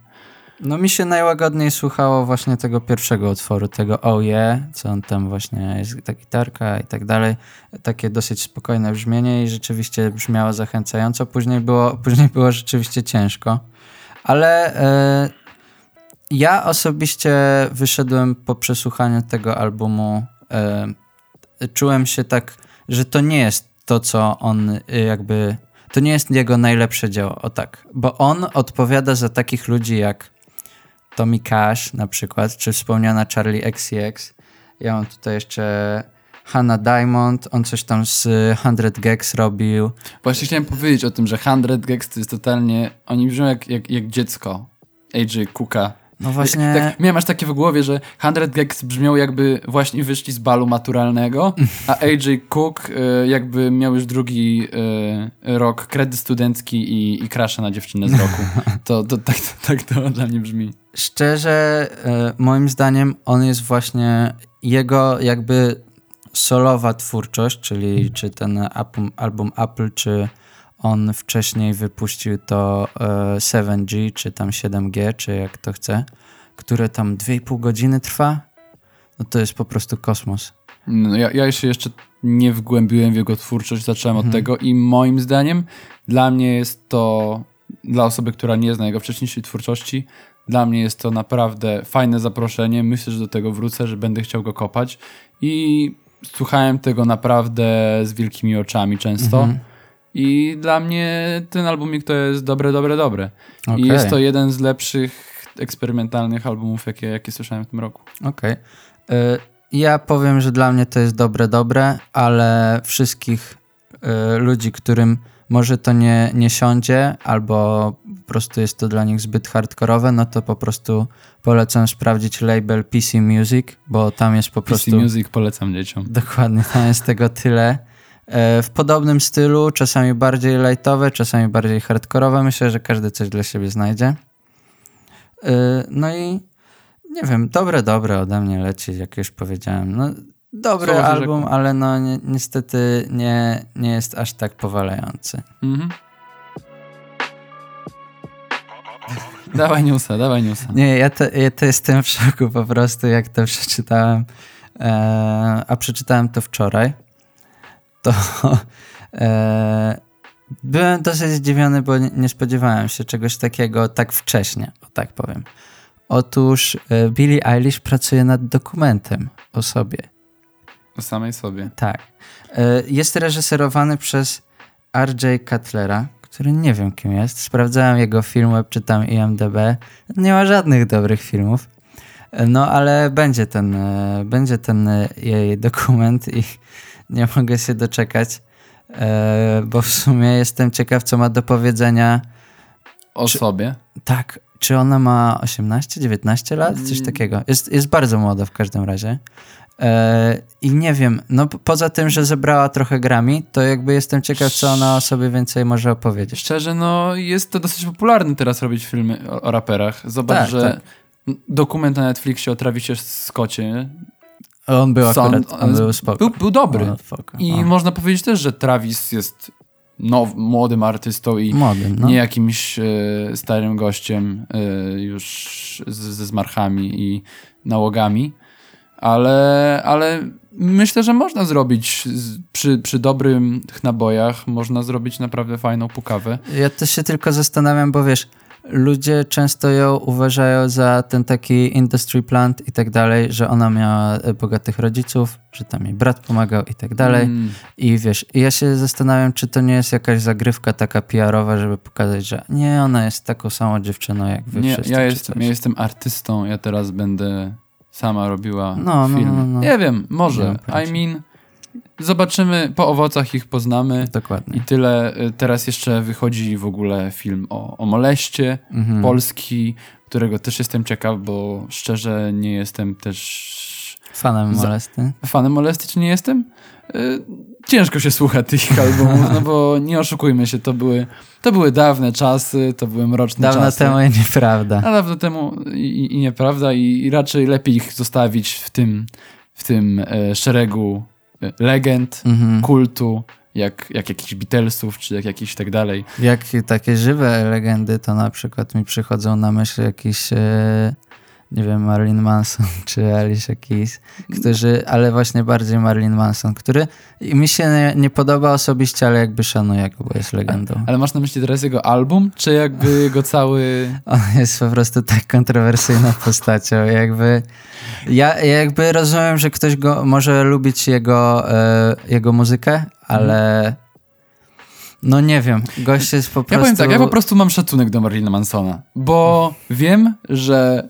No mi się najłagodniej słuchało właśnie tego pierwszego utworu, tego Oh Yeah, co on tam właśnie jest ta gitarka i tak dalej. Takie dosyć spokojne brzmienie i rzeczywiście brzmiało zachęcająco. Później było, później było rzeczywiście ciężko. Ale e, ja osobiście wyszedłem po przesłuchaniu tego albumu. E, czułem się tak, że to nie jest to, co on y, jakby. To nie jest jego najlepsze dzieło, o tak. Bo on odpowiada za takich ludzi jak Tommy Cash na przykład, czy wspomniana Charlie XCX. Ja mam tutaj jeszcze Hannah Diamond, on coś tam z 100 Gags robił. Właśnie chciałem powiedzieć o tym, że 100 Gags to jest totalnie... Oni brzmią jak, jak, jak dziecko AJ Cooka. No właśnie, Tak, miałem aż takie w głowie, że 100 Gags brzmiał jakby właśnie wyszli z balu maturalnego, a AJ Cook y, jakby miał już drugi y, rok kredyt studencki i, i krasza na dziewczynę z roku. To, to tak, tak to dla mnie brzmi. szczerze, moim zdaniem on jest właśnie jego jakby solowa twórczość, czyli czy ten album, album Apple, czy on wcześniej wypuścił to e, 7G, czy tam 7G, czy jak to chce, które tam 2,5 godziny trwa. No to jest po prostu kosmos. No, ja, ja się jeszcze nie wgłębiłem w jego twórczość, zacząłem od Mhm. tego i moim zdaniem dla mnie jest to, dla osoby, która nie zna jego wcześniejszej twórczości, dla mnie jest to naprawdę fajne zaproszenie. Myślę, że do tego wrócę, że będę chciał go kopać i słuchałem tego naprawdę z wielkimi oczami często. Mhm. I dla mnie ten albumik to jest dobre, dobre, dobre. I Okej. jest to jeden z lepszych eksperymentalnych albumów, jakie, jakie słyszałem w tym roku. Okej. Y, Ja powiem, że dla mnie to jest dobre, dobre, ale wszystkich y, ludzi, którym może to nie, nie siądzie, albo po prostu jest to dla nich zbyt hardkorowe, no to po prostu polecam sprawdzić label PC Music, bo tam jest po PC prostu... Music polecam dzieciom. Dokładnie, tam jest tego tyle. E, W podobnym stylu, czasami bardziej lightowe, czasami bardziej hardkorowe. Myślę, że każdy coś dla siebie znajdzie. E, No i nie wiem, dobre, dobre ode mnie leci, jak już powiedziałem. No, dobry Słowo album, rzekło. ale no ni niestety nie, nie jest aż tak powalający. Mhm. Dawaj newsa, dawaj newsa. Nie, ja to, ja to jestem w szoku po prostu, jak to przeczytałem. E, a przeczytałem to wczoraj. To e, byłem dosyć zdziwiony, bo nie, nie spodziewałem się czegoś takiego tak wcześnie, o tak powiem. Otóż e, Billie Eilish pracuje nad dokumentem o sobie. O samej sobie. Tak. E, Jest reżyserowany przez R.J. Cutlera, który nie wiem kim jest. Sprawdzałem jego film, czytam IMDb. Nie ma żadnych dobrych filmów. E, No ale będzie ten, e, będzie ten jej dokument i nie mogę się doczekać, bo w sumie jestem ciekaw, co ma do powiedzenia. O Czy- sobie. Tak, czy ona ma 18, 19 lat? Coś Mm. takiego. Jest, jest bardzo młoda w każdym razie. E, I nie wiem, no po- poza tym, że zebrała trochę grami, to jakby jestem ciekaw, co ona o sobie więcej może opowiedzieć. Szczerze, no jest to dosyć popularne teraz robić filmy o, o raperach. Zobacz, Tak, że tak. dokument na Netflixie o Travisie Scotcie On był akurat, on był spoko. był, był dobry. O, spoko. I o. można powiedzieć też, że Travis jest now, młodym artystą i Młodym, no. nie jakimś e, starym gościem e, już z, ze zmarchami i nałogami, ale, ale myślę, że można zrobić przy, przy dobrych nabojach, można zrobić naprawdę fajną pukawę. Ja też się tylko zastanawiam, bo wiesz, ludzie często ją uważają za ten taki industry plant i tak dalej, że ona miała e, bogatych rodziców, że tam jej brat pomagał i tak dalej. Mm, I wiesz, ja się zastanawiam, czy to nie jest jakaś zagrywka taka PR-owa, żeby pokazać, że nie, ona jest taką samą dziewczyną jak wy nie, wszyscy. ja, jestem, ja jestem artystą, ja teraz będę sama robiła No, no, film. no, no. Nie wiem, może. I mean, zobaczymy, po owocach ich poznamy. Dokładnie. I tyle. Y, Teraz jeszcze wychodzi w ogóle film o, o moleście Mhm. polski, którego też jestem ciekaw, bo szczerze nie jestem też Fanem Za- molesty. fanem molesty, czy nie jestem? Y, Ciężko się słucha tych albumów, no bo nie oszukujmy się, to były, to były dawne czasy, to były mroczne Dawno czasy. temu i nieprawda. A dawno temu i, i nieprawda i, i raczej lepiej ich zostawić w tym, w tym e, szeregu e, legend, Mhm. kultu, jak, jak jakichś Beatlesów, czy jak jakichś tak dalej. Jak takie żywe legendy, to na przykład mi przychodzą na myśl jakiś, e, nie wiem, Marilyn Manson czy Alicia Keys, którzy, ale właśnie bardziej Marilyn Manson, który mi się nie, nie podoba osobiście, ale jakby szanuję go, bo jest legendą. Ale masz na myśli teraz jego album, czy jakby jego cały... On jest po prostu tak kontrowersyjną postacią. Jakby ja, ja jakby rozumiem, że ktoś go może lubić jego, e, jego muzykę, ale no nie wiem. Gość jest po Ja prostu. powiem tak, ja po prostu mam szacunek do Marilyn Mansona, bo wiem, że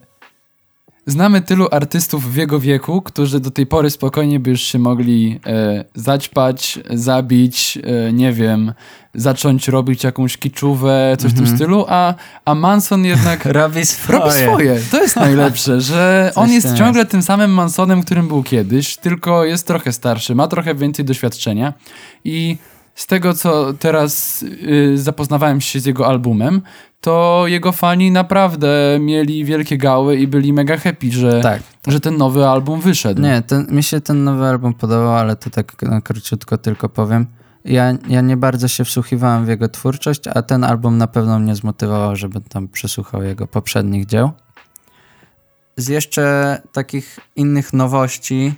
znamy tylu artystów w jego wieku, którzy do tej pory spokojnie by już się mogli e, zaćpać, zabić, e, nie wiem, zacząć robić jakąś kiczówę, coś w tym stylu, a, a Manson jednak Robi swoje. robi swoje. To jest najlepsze, że on jest ciągle tym samym Mansonem, którym był kiedyś, tylko jest trochę starszy, ma trochę więcej doświadczenia i z tego, co teraz y, zapoznawałem się z jego albumem, to jego fani naprawdę mieli wielkie gały i byli mega happy, że, Tak. że ten nowy album wyszedł. Nie, ten, mi się ten nowy album podobał, ale to tak na króciutko tylko powiem. Ja, ja nie bardzo się wsłuchiwałem w jego twórczość, a ten album na pewno mnie zmotywował, żeby tam przesłuchał jego poprzednich dzieł. Z jeszcze takich innych nowości,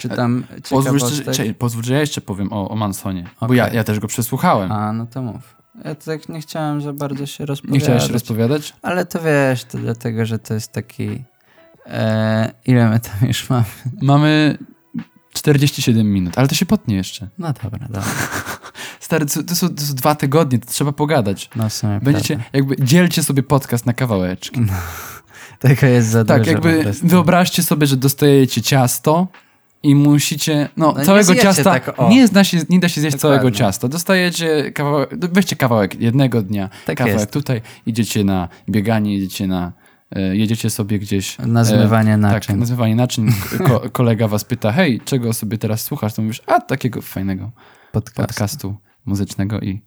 czy tam Pozwól, czekaj, pozwól, że ja jeszcze powiem o, o Mansonie, bo Okej. ja, ja też go przesłuchałem. A, no to mów. Ja tak nie chciałem za bardzo się Nie rozpowiadać. chciałeś się rozpowiadać? Ale to wiesz, to dlatego, że to jest taki... E, ile my tam już mamy? Mamy 47 minut, ale to się potnie jeszcze. No dobra, dobra. Stary, to, są, to są dwa tygodnie, to trzeba pogadać. No w sumie Będziecie, prawda. jakby, dzielcie sobie podcast na kawałeczki. Tego jest za Tak, jakby wyobraźcie sobie, że dostajecie ciasto i musicie, no, nie całego zjecie ciasta, tak, nie, zda się, nie da się zjeść Dokładnie. całego ciasta. Dostajecie kawałek, weźcie kawałek jednego dnia, Tak kawałek jest. tutaj, idziecie na bieganie, jedziecie na, e, jedziecie sobie gdzieś. Na zmywanie e, naczyń. Tak, nazywanie naczyń. Ko kolega was pyta, hej, czego sobie teraz słuchasz? To mówisz, a takiego fajnego Podcast. podcastu muzycznego i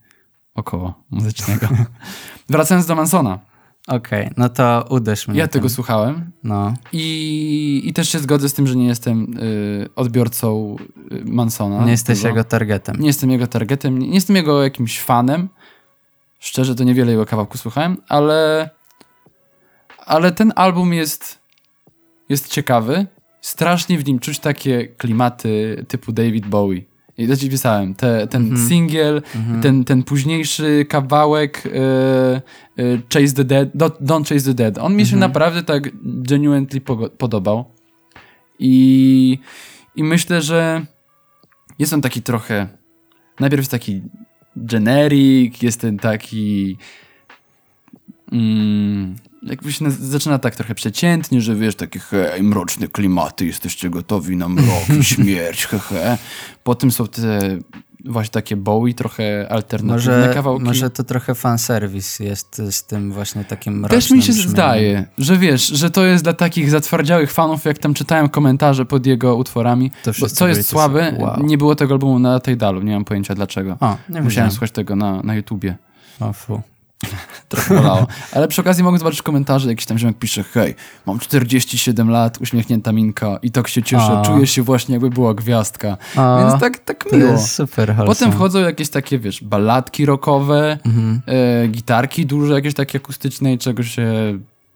około muzycznego. Wracając do Mansona. Okej, no to uderz mnie. Ja tego słuchałem No, i, i też się zgodzę z tym, że nie jestem y, odbiorcą y, Mansona. nie jesteś Tego- jego targetem. Nie jestem jego targetem, nie, nie jestem jego jakimś fanem. Szczerze, to niewiele jego kawałków słuchałem, ale ale ten album jest jest ciekawy. Strasznie w nim czuć takie klimaty typu David Bowie. I to ci pisałem, te, ten Mhm. singiel, ten, ten późniejszy kawałek e, e, Chase the Dead, Do- Don't Chase the Dead. On mi się Mhm. naprawdę tak genuinely po- podobał. I, I myślę, że jest on taki trochę. Najpierw jest taki generic, jest ten taki. Mm, jakby się zaczyna tak trochę przeciętnie, że wiesz, takie hej, mroczne klimaty, jesteście gotowi na mrok i śmierć, hehe. Potem są te właśnie takie Bowie, trochę alternatywne Może, kawałki. może to trochę fanserwis jest z tym właśnie takim Też mi się mrocznym brzmieniem. zdaje, że wiesz, że to jest dla takich zatwardziałych fanów, jak tam czytałem komentarze pod jego utworami. To Bo co jest słabe, wow. nie było tego albumu na tej dalu, nie mam pojęcia dlaczego. O, nie Musiałem musiałem. słuchać tego na, na YouTubie. O, fu. Trochę bolało. Ale przy okazji mogę zobaczyć komentarze, jakiś tam ziomek pisze, hej, mam 47 lat, uśmiechnięta minka i tak się cieszę, O. czuję się właśnie jakby była gwiazdka. O, Więc tak, tak to miło. jest super wholesome. Potem wchodzą jakieś takie, wiesz, balladki rockowe, Mhm. e, gitarki duże, jakieś takie akustyczne i czego się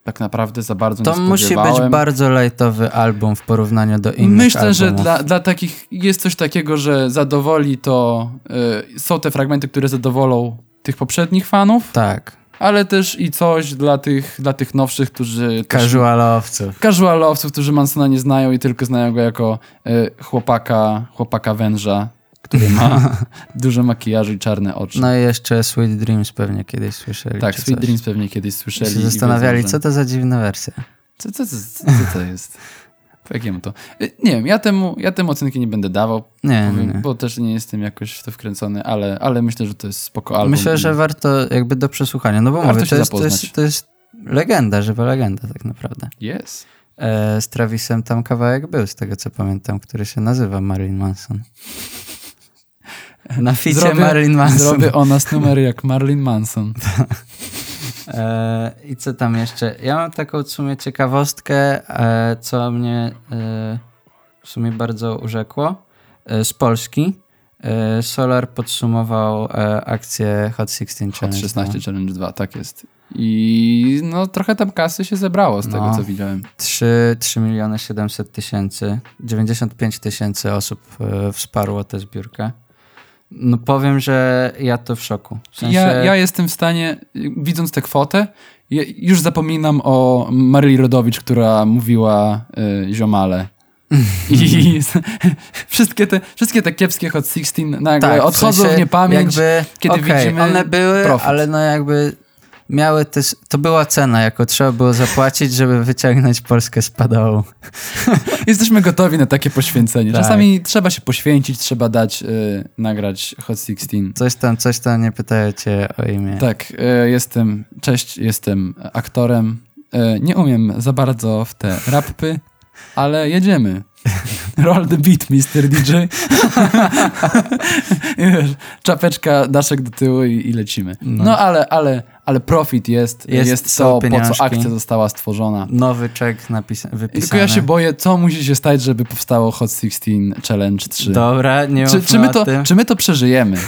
tak naprawdę za bardzo To nie musi być bardzo lightowy album w porównaniu do innych Myślę, że albumów. dla, dla takich jest coś takiego, że zadowoli to. y, są te fragmenty, które zadowolą tych poprzednich fanów, Tak, ale też i coś dla tych, dla tych nowszych, którzy. casualowców. Casualowców, którzy Mansona nie znają i tylko znają go jako y, chłopaka, chłopaka węża, który ma dużo makijażu i czarne oczy. No i jeszcze Sweet Dreams pewnie kiedyś słyszeli. tak, Sweet coś. Dreams pewnie kiedyś I słyszeli. się i zastanawiali, wiedzą, że- co to za dziwna wersja. Co, co, co, co, co to jest? Po jakiemu to? Y, Nie wiem, ja temu, ja temu ocenki nie będę dawał, Nie, powiem, nie. bo też nie jestem jakoś w to wkręcony, ale, ale myślę, że to jest spoko album. Myślę, że warto jakby do przesłuchania, no bo Warto mówię, to jest, to, jest, to jest legenda, żywa legenda tak naprawdę. Jest. E, z Travisem tam kawałek był, z tego co pamiętam, który się nazywa Marilyn Manson. Na ficie Marilyn Manson. Zrobię o nas numer jak Marilyn Manson. E, I co tam jeszcze? Ja mam taką w sumie ciekawostkę, e, co mnie e, w sumie bardzo urzekło. E, z Polski. E, Solar podsumował e, akcję Hot 16 Hot Challenge. 16 Challenge 2, tak jest. I no trochę tam kasy się zebrało z tego, No. co widziałem. 3, 3 miliony 700 tysięcy. 95 tysięcy osób wsparło tę zbiórkę. No powiem, że ja to w szoku. W sensie, Ja, ja jestem w stanie, widząc tę kwotę, ja już zapominam o Maryli Rodowicz, która mówiła y, ziomale. I wszystkie, te, wszystkie te kiepskie Hot 16 nagle tak, odchodzą sensie w niepamięć, Jakby, kiedy okej, widzimy one były, profit. ale no jakby miały też, to była cena, jaką trzeba było zapłacić, żeby wyciągnąć Polskę z padołu. Jesteśmy gotowi na takie poświęcenie. Tak. Czasami trzeba się poświęcić, trzeba dać, y, nagrać Hot 16. Coś tam, coś tam, nie pytają cię o imię. Tak, y, jestem, cześć, jestem aktorem. Y, nie umiem za bardzo w te rapy, ale jedziemy. Roll the beat, Mr. DJ. I wiesz, czapeczka, daszek do tyłu i, i lecimy. No, No. ale, ale, ale profit jest, Jest, jest, to, po pieniążki. co akcja została stworzona. Nowy czek napisa- wypisany. Tylko ja się boję, co musi się stać, żeby powstało Hot 16 Challenge 3. Dobra, nie Czy, czy, my to, czy my to przeżyjemy?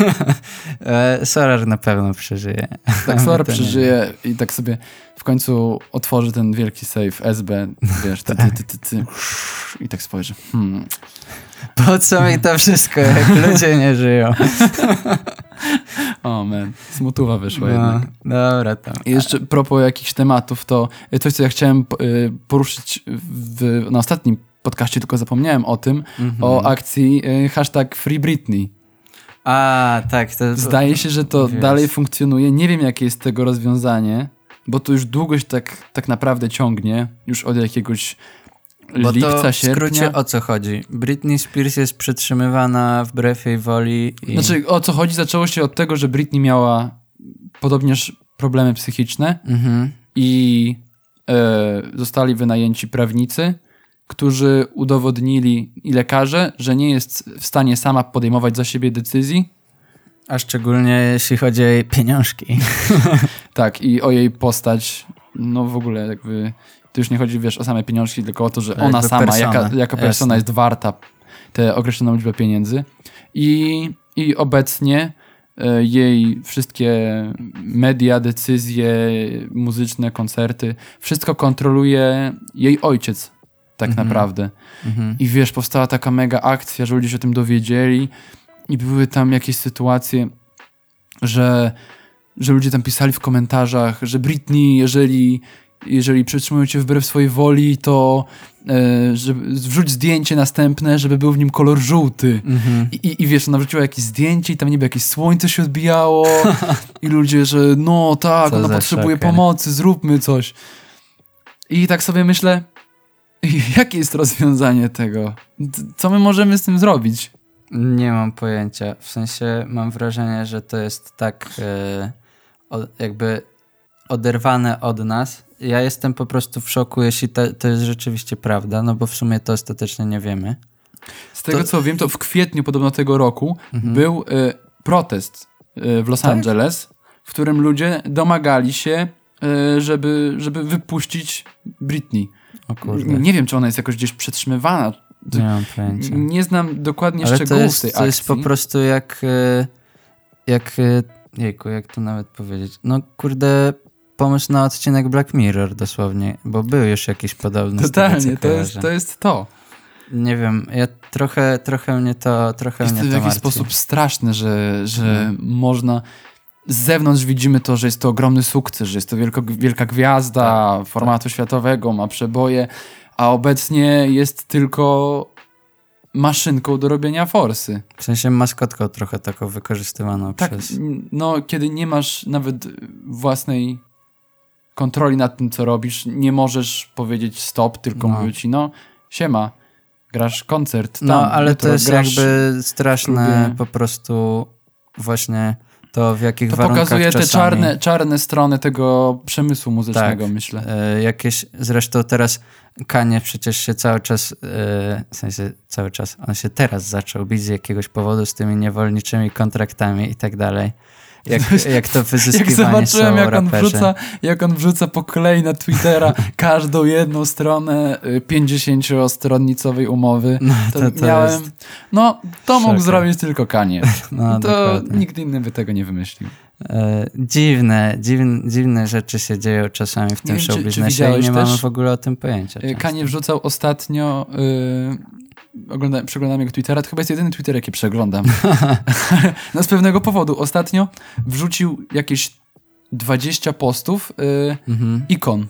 E, Solar na pewno przeżyje. Tak Sora To nie przeżyje i tak sobie w końcu otworzy ten wielki safe SB, wiesz, ty, ty, ty, ty, ty, i tak spojrzy. Hmm. Po co mi to wszystko, jak ludzie nie żyją? O man, smutuwa wyszła No, jednak. dobra, tam. I jeszcze propos jakichś tematów, to coś, co ja chciałem y, poruszyć w, na ostatnim podcaście, tylko zapomniałem o tym, Mhm. o akcji y, hashtag Free Britney. A, tak. To, Zdaje się, że to Wiesz. dalej funkcjonuje. Nie wiem, jakie jest tego rozwiązanie, bo to już długo się tak, tak naprawdę ciągnie, już od jakiegoś Bo lipca, to w sierpnia. skrócie o co chodzi? Britney Spears jest przetrzymywana wbrew jej woli i... Znaczy, o co chodzi? Zaczęło się od tego, że Britney miała podobnież problemy psychiczne Mhm. i e, zostali wynajęci prawnicy, którzy udowodnili i lekarze, że nie jest w stanie sama podejmować za siebie decyzji. A szczególnie jeśli chodzi o jej pieniążki. Tak, i o jej postać, no w ogóle jakby, to już nie chodzi, wiesz, o same pieniążki, tylko o to, że Tak, ona sama, persona. jaka, jaka persona jest warta tę określoną liczbę pieniędzy. I, i obecnie e, jej wszystkie media, decyzje muzyczne, koncerty, wszystko kontroluje jej ojciec tak Mhm. naprawdę. Mhm. I wiesz, powstała taka mega akcja, że ludzie się o tym dowiedzieli i były tam jakieś sytuacje, że, że ludzie tam pisali w komentarzach, że Britney, jeżeli, jeżeli przetrzymują cię wbrew swojej woli, to e, żeby wrzuć zdjęcie następne, żeby był w nim kolor żółty. Mhm. I, i, I wiesz, ona wrzuciła jakieś zdjęcie i tam niby jakieś słońce się odbijało i ludzie, że no tak, Co ona potrzebuje pomocy, zróbmy coś. I tak sobie myślę, jakie jest rozwiązanie tego? Co my możemy z tym zrobić? Nie mam pojęcia. W sensie mam wrażenie, że to jest tak o, jakby oderwane od nas. Ja jestem po prostu w szoku, jeśli to, to jest rzeczywiście prawda, no bo w sumie to ostatecznie nie wiemy. Z tego To- co wiem, to w kwietniu podobno tego roku Mhm. był e, protest e, w Los Tak? Angeles, w którym ludzie domagali się, e, żeby, żeby wypuścić Britney. O kurde, Nie wiem, czy ona jest jakoś gdzieś przetrzymywana. nie mam pojęcia. Nie znam dokładnie Ale to szczegółów jest, tej to akcji. jest po prostu jak, e, jak, e, jejku, jak to nawet powiedzieć, no kurde, pomysł na odcinek Black Mirror dosłownie, bo był już jakiś podobny. tego, Totalnie, to jest, to jest to. Nie wiem, ja trochę, trochę mnie to, trochę Jest mnie to w jakiś martwi. sposób straszne, że, że Mhm. można... Z zewnątrz widzimy to, że jest to ogromny sukces, że jest to wielko, wielka gwiazda Tak, formatu światowego, ma przeboje, a obecnie jest tylko maszynką do robienia forsy. W sensie maskotką trochę taką wykorzystywaną Tak, przez... no kiedy nie masz nawet własnej kontroli nad tym, co robisz, nie możesz powiedzieć stop, tylko No. mówią ci, no siema, grasz koncert tam, No, ale to jest jakby straszne po prostu właśnie to, w jakich To warunkach pokazuje te czasami... czarne, czarne strony tego przemysłu muzycznego, Tak. myślę. E, jakieś, zresztą teraz Kanie przecież się cały czas, e, w sensie cały czas, on się teraz zaczął bić z jakiegoś powodu z tymi niewolniczymi kontraktami i tak dalej. Jak, jak to Jak wyzyskiwanie zobaczyłem, są jak on, wrzuca, jak on wrzuca po kolei na Twittera każdą jedną stronę y, 50-stronnicowej umowy, No, to, to, to miałem, jest, no to mógł zrobić tylko Kanie. no, to dokładnie. nikt inny by tego nie wymyślił. E, dziwne, dziwne, dziwne rzeczy się dzieją czasami w tym show biznesie i nie mamy w ogóle o tym pojęcia. Y, często. Kanie wrzucał ostatnio. Yy, ogląda, przeglądam jego Twittera. To chyba jest jedyny Twitter, jaki przeglądam. no z pewnego powodu. Ostatnio wrzucił jakieś 20 postów yy, Mhm. ikon.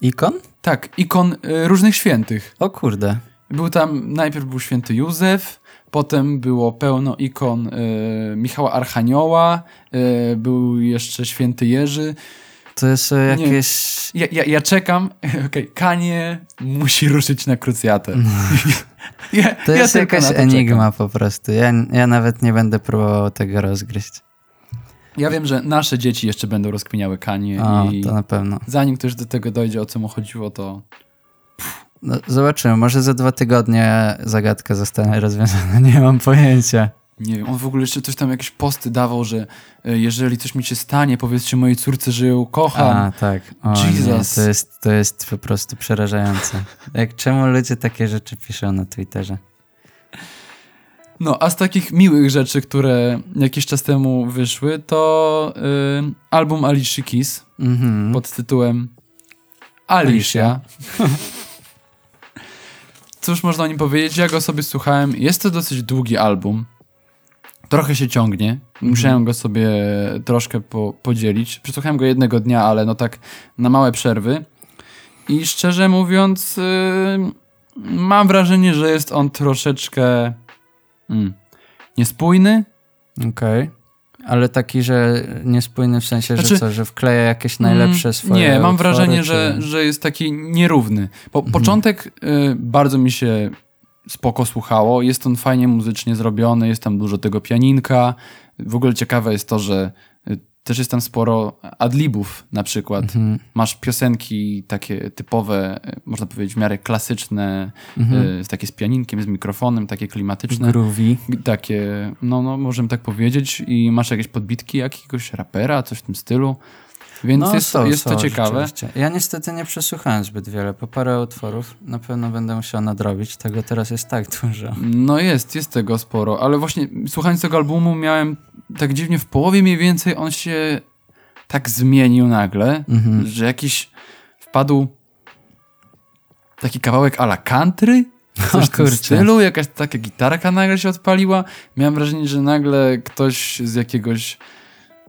Ikon? Tak, ikon yy, różnych świętych. O kurde. Był tam, najpierw był święty Józef, potem było pełno ikon yy, Michała Archanioła, był jeszcze święty Jerzy. To są Nie. jakieś... Ja, ja, ja czekam, okej, Kanie musi ruszyć na krucjatę. ja, To jest jakaś to enigma po prostu. Ja, ja nawet nie będę próbował tego rozgryźć. Czekam. Ja wiem, że nasze dzieci jeszcze będą rozkminiały Kanie O, i to na pewno. zanim ktoś do tego dojdzie, o co mu chodziło, to No, zobaczymy, może za dwa tygodnie zagadka zostanie rozwiązana. Nie mam pojęcia. Nie wiem, on w ogóle jeszcze coś tam, jakieś posty dawał, że e, jeżeli coś mi się stanie, powiedzcie mojej córce, że ją kocham. A, tak. O, Jesus. Nie, to, jest, to jest po prostu przerażające. Jak czemu ludzie takie rzeczy piszą na Twitterze? No, a z takich miłych rzeczy, które jakiś czas temu wyszły, to y, album Alicia Keys Mhm. pod tytułem Alicia. Cóż można o nim powiedzieć? Ja go sobie słuchałem. Jest to dosyć długi album. Trochę się ciągnie. Musiałem go sobie troszkę po, podzielić. Przesłuchałem go jednego dnia, ale no tak na małe przerwy. I szczerze mówiąc, y, mam wrażenie, że jest on troszeczkę mm, niespójny. Okej. Ale taki, że niespójny w sensie, że Znaczy- co, że wkleja jakieś najlepsze Mm, swoje Nie, mam utwory, wrażenie, czy... że, że jest taki nierówny. Po, Mhm. Początek y, bardzo mi się spoko słuchało. Jest on fajnie muzycznie zrobiony, jest tam dużo tego pianinka. W ogóle ciekawe jest to, że y, też jest tam sporo adlibów na przykład. Mhm. Masz piosenki takie typowe, y, można powiedzieć w miarę klasyczne, Mhm. y, takie z pianinkiem, z mikrofonem, takie klimatyczne. Groovy. Takie, no, no, możemy tak powiedzieć. I masz jakieś podbitki jakiegoś rapera, coś w tym stylu. Więc No, jest, są, jest to są, ciekawe. rzeczywiście. Ja niestety nie przesłuchałem zbyt wiele, po parę utworów. Na pewno będę musiał nadrobić, tego teraz jest tak dużo. No jest, jest tego sporo, ale właśnie słuchając tego albumu miałem tak dziwnie w połowie mniej więcej on się tak zmienił nagle, Mhm. że jakiś wpadł taki kawałek ala country Coś w tym stylu, jakaś taka gitarka nagle się odpaliła. Miałem wrażenie, że nagle ktoś z jakiegoś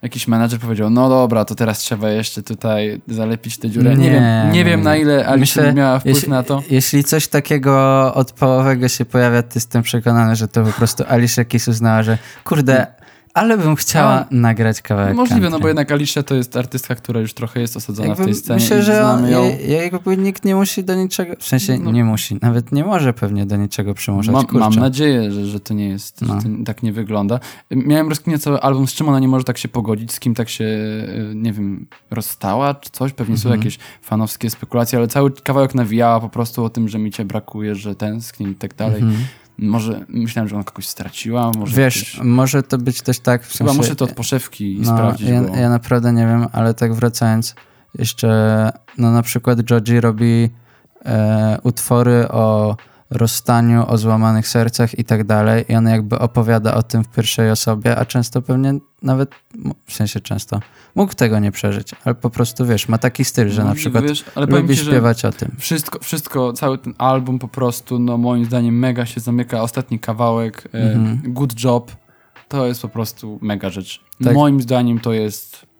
jakiś menadżer powiedział, no dobra, to teraz trzeba jeszcze tutaj zalepić tę dziurę. Nie, nie wiem, nie wiem na ile Alicja miała wpływ jeśli, na to. Jeśli coś takiego odpałowego się pojawia, to jestem przekonany, że to po prostu Alicia Keys uznała, że kurde, ale bym chciała no, nagrać kawałek Możliwe, country. no bo jednak Alicia to jest artystka, która już trochę jest osadzona jakby w tej scenie. Myślę, że on, ją... jakby nikt nie musi do niczego, w sensie no. nie musi, nawet nie może pewnie do niczego przymuszać. Ma, mam nadzieję, że, że to nie jest, no. że to tak nie wygląda. Miałem rozkminię cały album, z czym ona nie może tak się pogodzić, z kim tak się, e, nie wiem, rozstała czy coś. Pewnie mhm. są jakieś fanowskie spekulacje, ale cały kawałek nawijała po prostu o tym, że mi cię brakuje, że tęskni i tak dalej. Mhm. Może myślałem, że ona kogoś straciła. Może Wiesz, może to być też tak. W sensie, Chyba muszę to od poszewki no, sprawdzić. Ja, bo... ja naprawdę nie wiem, ale tak wracając, jeszcze no na przykład Joji robi e, utwory o rozstaniu, o złamanych sercach i tak dalej. I on jakby opowiada o tym w pierwszej osobie, a często pewnie nawet, w sensie często, mógł tego nie przeżyć, ale po prostu, wiesz, ma taki styl, że no, na przykład wiesz, lubi ci, śpiewać o tym. Wszystko, wszystko, cały ten album po prostu, no moim zdaniem mega się zamyka. Ostatni kawałek, mhm. Good Job, to jest po prostu mega rzecz. Tak. Moim zdaniem to jest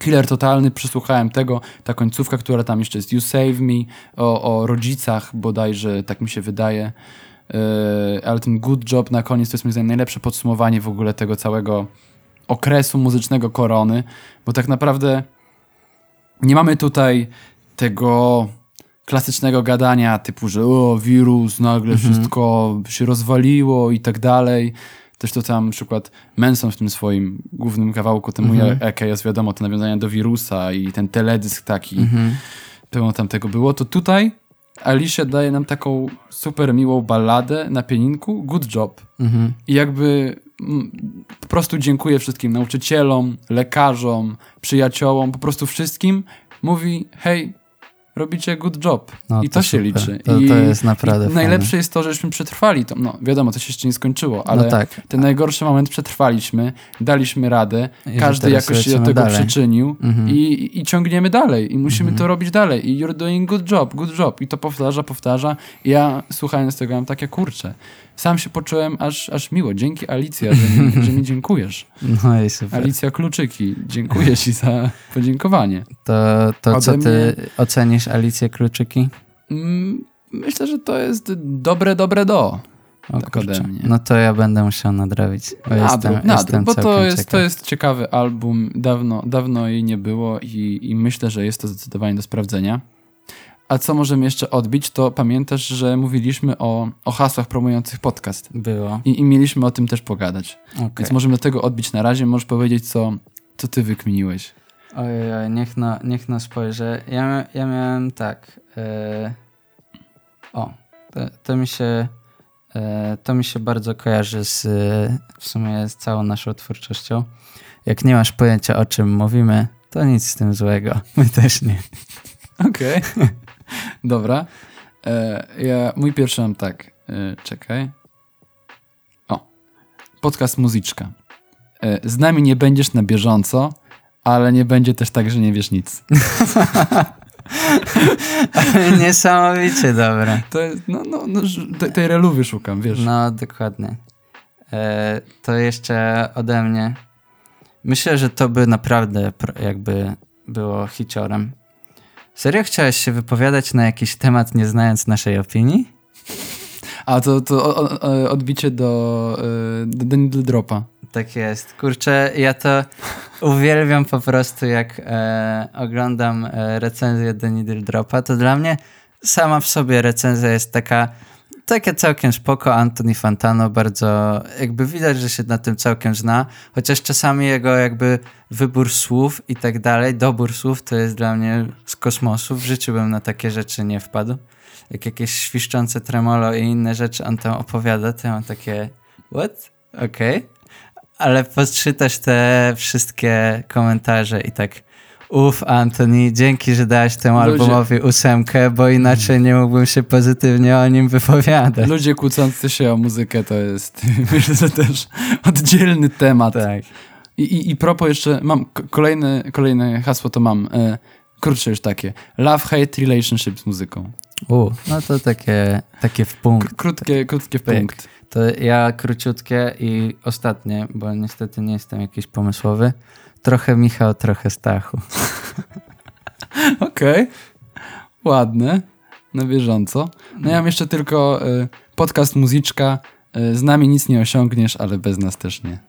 killer totalny, przesłuchałem tego, ta końcówka, która tam jeszcze jest You Save Me, o, o rodzicach bodajże, tak mi się wydaje, yy, ale ten Good Job na koniec to jest moim zdaniem najlepsze podsumowanie w ogóle tego całego okresu muzycznego Korony, bo tak naprawdę nie mamy tutaj tego klasycznego gadania typu, że o, wirus, nagle mhm. wszystko się rozwaliło i tak dalej. Też to tam na przykład Manson w tym swoim głównym kawałku, temu mm -hmm. jest wiadomo, to nawiązania do wirusa i ten teledysk taki, -hmm. pełno tam tego było, to tutaj Alicia daje nam taką super miłą balladę na pianinku, good job. -hmm. I jakby mm, po prostu dziękuję wszystkim nauczycielom, lekarzom, przyjaciołom, po prostu wszystkim. Mówi, hej, robicie good job. No, I to, to się liczy. To, I, to jest naprawdę i Najlepsze jest to, żeśmy przetrwali to. No wiadomo, to się jeszcze nie skończyło, ale no tak. ten najgorszy moment przetrwaliśmy, daliśmy radę, I każdy jakoś się do tego dalej. przyczynił mhm. i, i ciągniemy dalej. I musimy mhm. to robić dalej. I you're doing good job, good job. I to powtarza, powtarza. I ja słuchając tego mam takie, kurcze, sam się poczułem aż, aż miło. Dzięki Alicja, że mi, że mi dziękujesz. No i super. Alicja Kluczyki, dziękuję ci za podziękowanie. To, to co ty mnie... ocenisz Alicję Kluczyki? Mm, myślę, że to jest dobre, dobre do. O, tak ode mnie. No to ja będę musiał nadrobić. Bo nadrób, jestem, jestem bo to jest, to jest ciekawy album. Dawno, dawno jej nie było i, i myślę, że jest to zdecydowanie do sprawdzenia. A co możemy jeszcze odbić, to pamiętasz, że mówiliśmy o, o hasłach promujących podcast. Było. I, I, mieliśmy o tym też pogadać. Okay. Więc możemy do tego odbić na razie. Możesz powiedzieć, co, co ty wykminiłeś. Ojej, oj, niech no, niech no spojrzę. Ja, ja miałem tak. Yy... O, to, to, mi się. Yy, to mi się bardzo kojarzy z w sumie z całą naszą twórczością. Jak nie masz pojęcia o czym mówimy, to nic z tym złego. My też nie. Okej. Okay. Dobra. E, ja, mój pierwszy mam tak. E, czekaj. O. Podcast Muzyczka. E, z nami nie będziesz na bieżąco, ale nie będzie też tak, że nie wiesz nic. Niesamowicie dobre. To jest, no, no, no tej reluwy szukam, wiesz. No, dokładnie. E, to jeszcze ode mnie. Myślę, że to by naprawdę jakby było hiciorem. Serio chciałeś się wypowiadać na jakiś temat, nie znając naszej opinii? A to, to odbicie do, e, do Needle Dropa. Tak jest. Kurczę, ja to uwielbiam po prostu, jak e, oglądam e, recenzję do Needle Dropa. To dla mnie sama w sobie recenzja jest taka takie całkiem spoko. Anthony Fantano bardzo, jakby widać, że się na tym całkiem zna, chociaż czasami jego jakby wybór słów i tak dalej, dobór słów to jest dla mnie z kosmosu. W życiu bym na takie rzeczy nie wpadł. Jak jakieś świszczące tremolo i inne rzeczy on tam opowiada, to ja mam takie what? Okej. Okay. Ale podczytasz te wszystkie komentarze i tak Uf, Anthony, dzięki, że dałeś temu Ludzie... albumowi ósemkę, bo inaczej nie mógłbym się pozytywnie o nim wypowiadać. Ludzie kłócący się o muzykę to jest, myślę, też oddzielny temat. Tak. I, i, i propos jeszcze, mam kolejne, kolejne hasło to mam, e, krótsze już takie. Love-hate relationship z muzyką. U, no to takie, takie w punkt. Krótkie, krótkie w punkt. To ja króciutkie i ostatnie, bo niestety nie jestem jakiś pomysłowy. Trochę Michał, trochę Stachu. Okej. Ładne. Na bieżąco. No ja mam jeszcze tylko y, podcast Muzyczka. Y, z nami nic nie osiągniesz, ale bez nas też nie.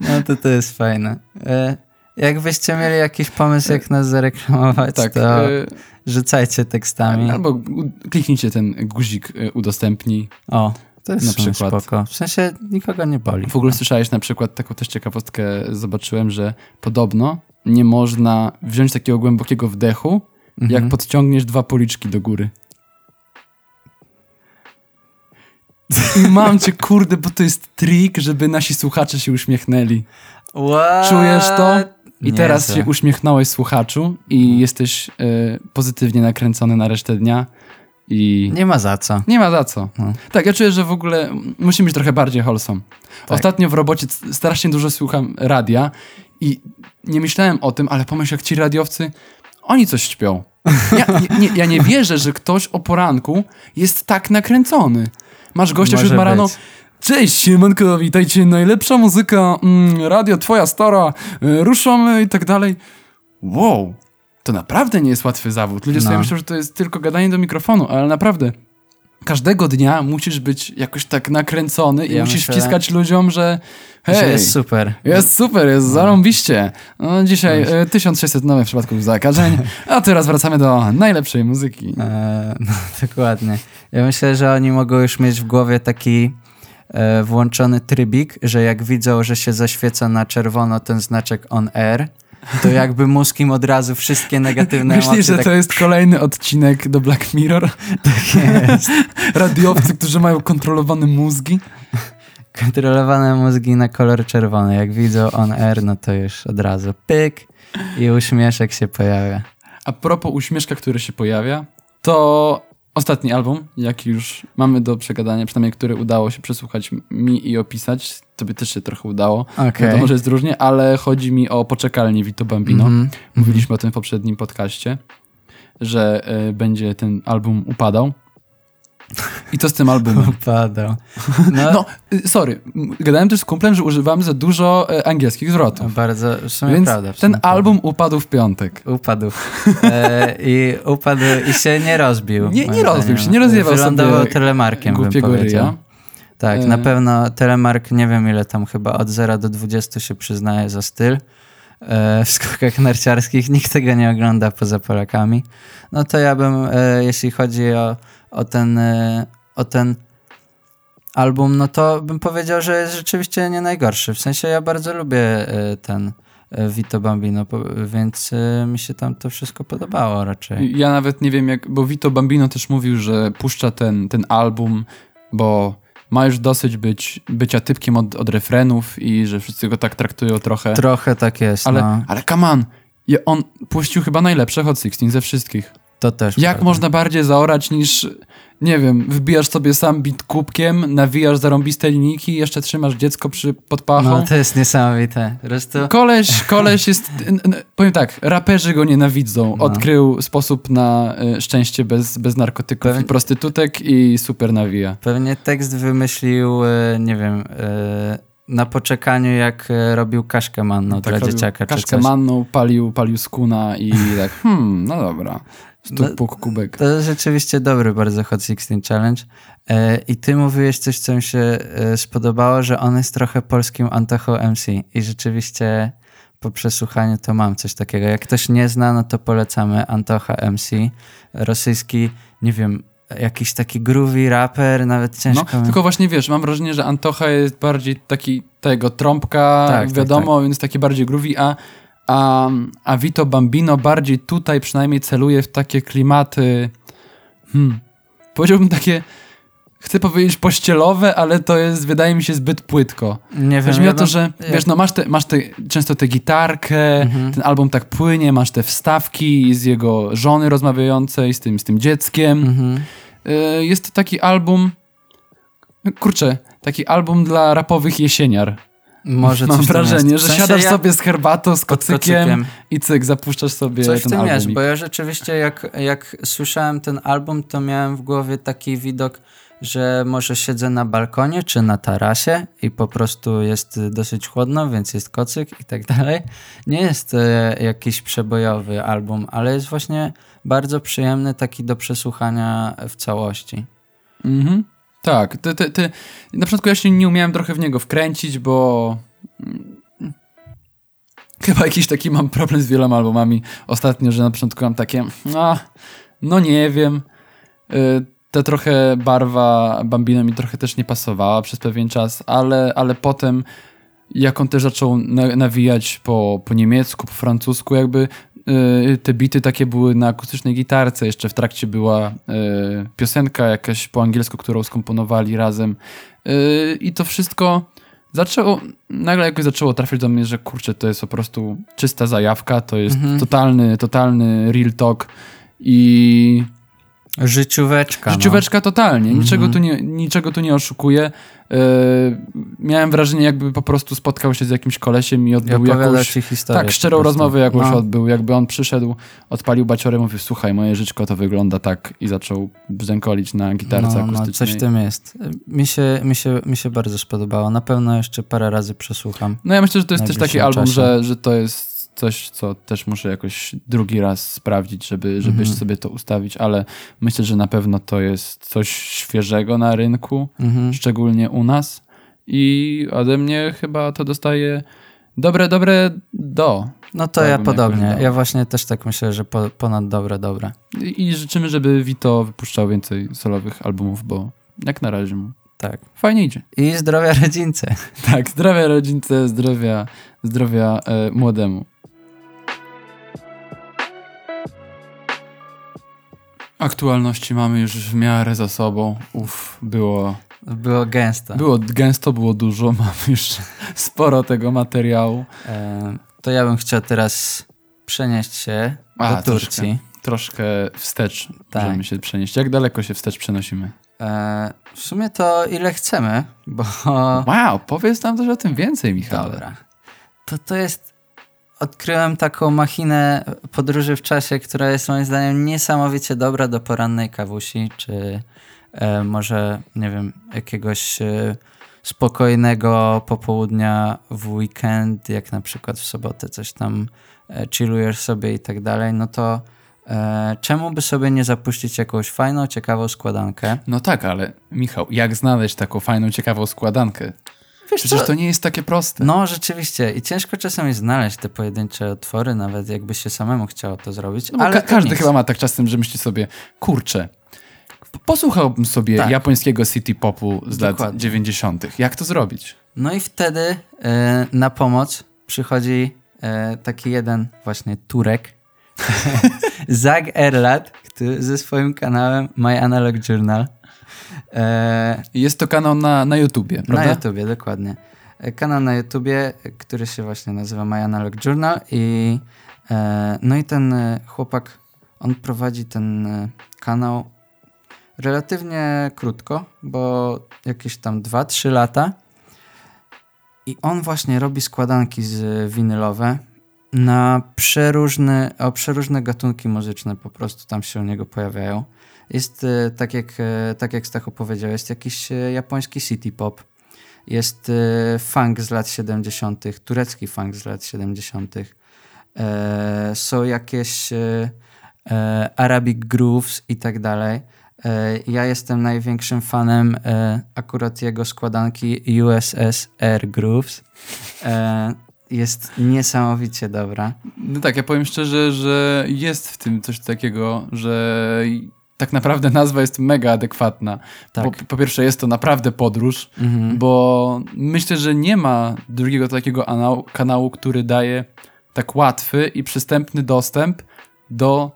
No to to jest fajne. E, jakbyście mieli jakiś pomysł, jak nas zareklamować, Tak. to y, rzucajcie tekstami. albo kliknijcie ten guzik y, udostępnij. O, to jest Na przykład. spoko. W sensie nikogo nie boli. W ogóle słyszałeś na przykład taką też ciekawostkę zobaczyłem, że podobno nie można wziąć takiego głębokiego wdechu, jak Mhm. podciągniesz dwa policzki do góry. I mam cię, kurde, bo to jest trik, żeby nasi słuchacze się uśmiechnęli. What? Czujesz to? I teraz Niezłe. się uśmiechnąłeś słuchaczu i jesteś e, pozytywnie nakręcony na resztę dnia i Nie ma za co. nie ma za co. No. Tak, ja czuję, że w ogóle musimy być trochę bardziej wholesome. Tak. Ostatnio w robocie strasznie dużo słucham radia i nie myślałem o tym, ale pomyśl, jak ci radiowcy, oni coś śpią. Ja nie, nie, ja nie wierzę, że ktoś o poranku jest tak nakręcony. Masz gościa Może wśród marano, być. Cześć, siemanko, witajcie, najlepsza muzyka, mm, radio twoja stara, y, ruszamy i tak dalej. Wow, to naprawdę nie jest łatwy zawód. Ludzie sobie No. myślą, że to jest tylko gadanie do mikrofonu, ale naprawdę każdego dnia musisz być jakoś tak nakręcony i Ja musisz myślę, wciskać ludziom, że hej, Że jest super. jest super, jest zarąbiście. No, dzisiaj y, 1600 nowych przypadków zakażeń, a teraz wracamy do najlepszej muzyki. E, no, dokładnie. Ja myślę, że oni mogą już mieć w głowie taki włączony trybik, że jak widzą, że się zaświeca na czerwono ten znaczek on air, to jakby mózg im od razu wszystkie negatywne Myślisz, emocje że tak to jest kolejny odcinek do Black Mirror? jest. Radiowcy, którzy mają kontrolowane mózgi? Kontrolowane mózgi na kolor czerwony. Jak widzą on air, no to już od razu pyk i uśmieszek się pojawia. A propos uśmieszka, który się pojawia, to ostatni album, jaki już mamy do przegadania, przynajmniej który udało się przesłuchać mi i opisać, tobie też się trochę udało. Okej. Wiadomo, że jest różnie, ale chodzi mi o poczekalnię Vito Bambino. Mhm. Mówiliśmy o tym w poprzednim podcaście, że y, będzie ten album upadał. I to z tym albumem. Upadał. No, No, y, sorry, gadałem też z kumplem, że używamy za dużo y, angielskich zwrotów. bardzo, w sumie Więc prawda. w ten sumie prawda. album upadł w piątek. Upadł. E, I upadł i się nie rozbił. Nie- nie rozbił się, nie rozjebał Wylądował sobie telemarkiem, bym powiedział. ryja. Tak, E. na pewno telemark, nie wiem ile tam chyba od 0 do 20 się przyznaje za styl. E, w skokach narciarskich nikt tego nie ogląda poza Polakami. No to ja bym, e, jeśli chodzi o, o ten e, o ten album, no to bym powiedział, że jest rzeczywiście nie najgorszy. W sensie ja bardzo lubię e, ten e, Vito Bambino, więc mi się tam to wszystko podobało raczej. Ja nawet nie wiem jak, bo Vito Bambino też mówił, że puszcza ten, ten album, bo ma już dosyć być, bycia typkiem od, od refrenów i że wszyscy go tak traktują trochę. Trochę tak jest, ale, no. ale come on, on puścił chyba najlepsze Hot 16 ze wszystkich. To też Jak prawda. można bardziej zaorać niż, nie wiem, wbijasz sobie sam bit kubkiem, nawijasz zarąbiste linijki i jeszcze trzymasz dziecko przy, pod pachą. No to jest niesamowite. Koleś, koleś jest. Powiem tak, raperzy go nienawidzą. No. Odkrył sposób na y, szczęście bez, bez narkotyków Pewnie- i prostytutek i super nawija. pewnie tekst wymyślił, e, nie wiem, e, na poczekaniu jak e, robił kaszkę manną dla robił dzieciaka Kaszkę manną, palił, palił skuna i tak, hmm, no dobra. Stuk, No, kubek. To jest rzeczywiście dobry bardzo Hot 16 Challenge. E, I ty mówiłeś coś, co mi się e, spodobało, że on jest trochę polskim Antocho MC. I rzeczywiście po przesłuchaniu to mam coś takiego. Jak ktoś nie zna, no to polecamy Antocha MC. Rosyjski, nie wiem, jakiś taki groovy raper, nawet No, ciężko mi... tylko właśnie wiesz, mam wrażenie, że Antocha jest bardziej taki tego trąbka, Tak, tak, wiadomo, więc taki bardziej groovy, a, a, a Vito Bambino bardziej tutaj przynajmniej celuje w takie klimaty, hmm, powiedziałbym takie, chcę powiedzieć pościelowe, ale to jest, wydaje mi się, zbyt płytko. Nie wiem, Chodzi o to, że wiesz, no masz, te, masz te, często tę gitarkę, Mhm. ten album tak płynie, masz te wstawki z jego żony rozmawiającej, z tym, z tym dzieckiem. Mhm. Y, Jest to taki album. Kurczę, taki album dla rapowych jesieniar. Może Mam coś wrażenie, jest. W że sensie siadasz ja- sobie z herbatą, z kocykiem, kocykiem. i cyk, zapuszczasz sobie Coś w ten tym album. jest, i- bo ja rzeczywiście jak, jak słyszałem ten album, to miałem w głowie taki widok, że może siedzę na balkonie czy na tarasie i po prostu jest dosyć chłodno, więc jest kocyk i tak dalej. Nie jest e, jakiś przebojowy album, ale jest właśnie bardzo przyjemny taki do przesłuchania w całości. Mhm. Tak, ty, ty, ty, na początku ja się nie umiałem trochę w niego wkręcić, bo mm, chyba jakiś taki mam problem z wieloma albumami. Ostatnio, że na początku mam takie, no, no nie wiem, Y, ta trochę barwa Bambino mi trochę też nie pasowała przez pewien czas, ale, ale potem jak on też zaczął na, nawijać po, po niemiecku, po francusku, jakby te bity takie były na akustycznej gitarce. Jeszcze w trakcie była y, piosenka jakaś po angielsku, którą skomponowali razem. Y, I to wszystko zaczęło, nagle jakoś zaczęło trafiać do mnie, że kurczę, to jest po prostu czysta zajawka, to jest Mhm. totalny, totalny real talk i Życióweczka. Życióweczka totalnie, Mhm. niczego, tu nie, niczego tu nie oszukuję. Yy, miałem wrażenie, jakby po prostu spotkał się z jakimś kolesiem i no. I odbył opowiada jakąś... historię. Tak, szczerą rozmowę jakąś No. odbył. Jakby on przyszedł, odpalił baciorę, mówił, słuchaj, moje żyćko to wygląda tak i zaczął bzękolić na gitarce no, no, akustycznej. coś w tym jest. Mi się, mi, się, mi się bardzo spodobało. Na pewno jeszcze parę razy przesłucham. No ja myślę, że to jest też taki album, czasie. że, że to jest coś, co też muszę jakoś drugi raz sprawdzić, żeby, żeby Mhm. sobie to ustawić, ale myślę, że na pewno to jest coś świeżego na rynku. Mhm. szczególnie u nas. I ode mnie chyba to dostaje dobre, dobre do. No to Tak ja podobnie. Ja właśnie też tak myślę, że po, ponad dobre, dobre. I, I życzymy, żeby Vito wypuszczał więcej solowych albumów, bo jak na razie mu Tak. fajnie idzie. I zdrowia rodzince. Tak, zdrowia rodzince, zdrowia, zdrowia e, młodemu. Aktualności mamy już w miarę za sobą. Uff, było, Było gęsto. było gęsto, było dużo. Mamy już sporo tego materiału. E, to ja bym chciał teraz przenieść się A, do Turcji. troszkę wstecz Tak. możemy się przenieść. Jak daleko się wstecz przenosimy? E, w sumie to ile chcemy, bo... Wow, powiedz nam też o tym więcej, Michał. Dobra. To to jest... Odkryłem taką machinę podróży w czasie, która jest moim zdaniem niesamowicie dobra do porannej kawusi, czy e, może, nie wiem, jakiegoś e, spokojnego popołudnia w weekend, jak na przykład w sobotę coś tam e, chillujesz sobie i tak dalej, no to e, czemu by sobie nie zapuścić jakąś fajną, ciekawą składankę? No tak, ale Michał, jak znaleźć taką fajną, ciekawą składankę? Wiesz Przecież to nie jest takie proste. No, rzeczywiście. I ciężko czasami znaleźć te pojedyncze otwory, nawet jakby się samemu chciało to zrobić. No bo ale ka- każdy chyba ma tak czasem, że myśli sobie, kurczę, posłuchałbym sobie Tak. japońskiego city popu z lat Dokładnie. 90. Jak to zrobić? No i wtedy e, na pomoc przychodzi e, taki jeden właśnie Turek, Zag Erlat, który ze swoim kanałem My Analog Journal. E, Jest to kanał na, na YouTubie, prawda? Na YouTubie, dokładnie. E, Kanał na YouTubie, który się właśnie nazywa My Analog Journal i e, no i ten e, chłopak, on prowadzi ten e, kanał relatywnie krótko, bo jakieś tam 2-3 lata i on właśnie robi składanki z winylowe na przeróżne, o przeróżne gatunki muzyczne po prostu tam się u niego pojawiają. Jest, e, tak jak, e, tak jak Stachu powiedział, jest jakiś e, japoński city pop, jest funk z lat 70., turecki funk z lat 70., e, są jakieś Arabic grooves i tak dalej. Ja jestem największym fanem akurat jego składanki USS Air Grooves. Jest niesamowicie dobra. No tak, ja powiem szczerze, że jest w tym coś takiego, że tak naprawdę nazwa jest mega adekwatna. Tak. Po, po pierwsze jest to naprawdę podróż, Mhm. bo myślę, że nie ma drugiego takiego anał, kanału, który daje tak łatwy i przystępny dostęp do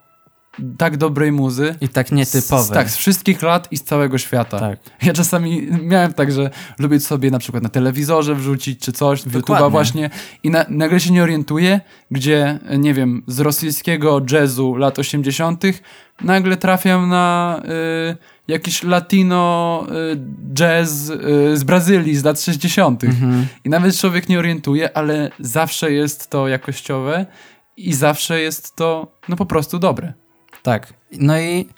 tak dobrej muzy. I tak nietypowej. Z, tak, z wszystkich lat i z całego świata. Tak. Ja czasami miałem tak, że lubię sobie na przykład na telewizorze wrzucić czy coś, YouTube'a właśnie i na, nagle się nie orientuję, gdzie, nie wiem, z rosyjskiego jazzu lat 80. nagle trafiam na y, jakiś latino y, jazz y, z Brazylii z lat 60. Mhm. I nawet człowiek nie orientuje, ale zawsze jest to jakościowe i zawsze jest to no po prostu dobre. Tak. No i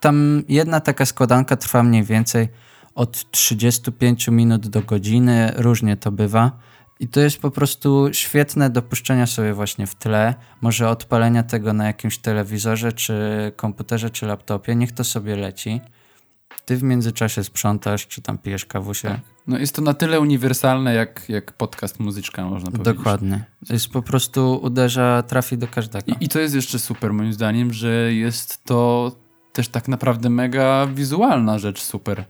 tam jedna taka składanka trwa mniej więcej od 35 minut do godziny, różnie to bywa. I to jest po prostu świetne do puszczenia sobie właśnie w tle, może odpalenia tego na jakimś telewizorze, czy komputerze, czy laptopie, niech to sobie leci. Ty w międzyczasie sprzątasz, czy tam pijesz kawusie. No jest to na tyle uniwersalne, jak, jak podcast muzyczka, można powiedzieć. Dokładnie. Jest po prostu uderza, trafi do każdego. I, I to jest jeszcze super moim zdaniem, że jest to też tak naprawdę mega wizualna rzecz super.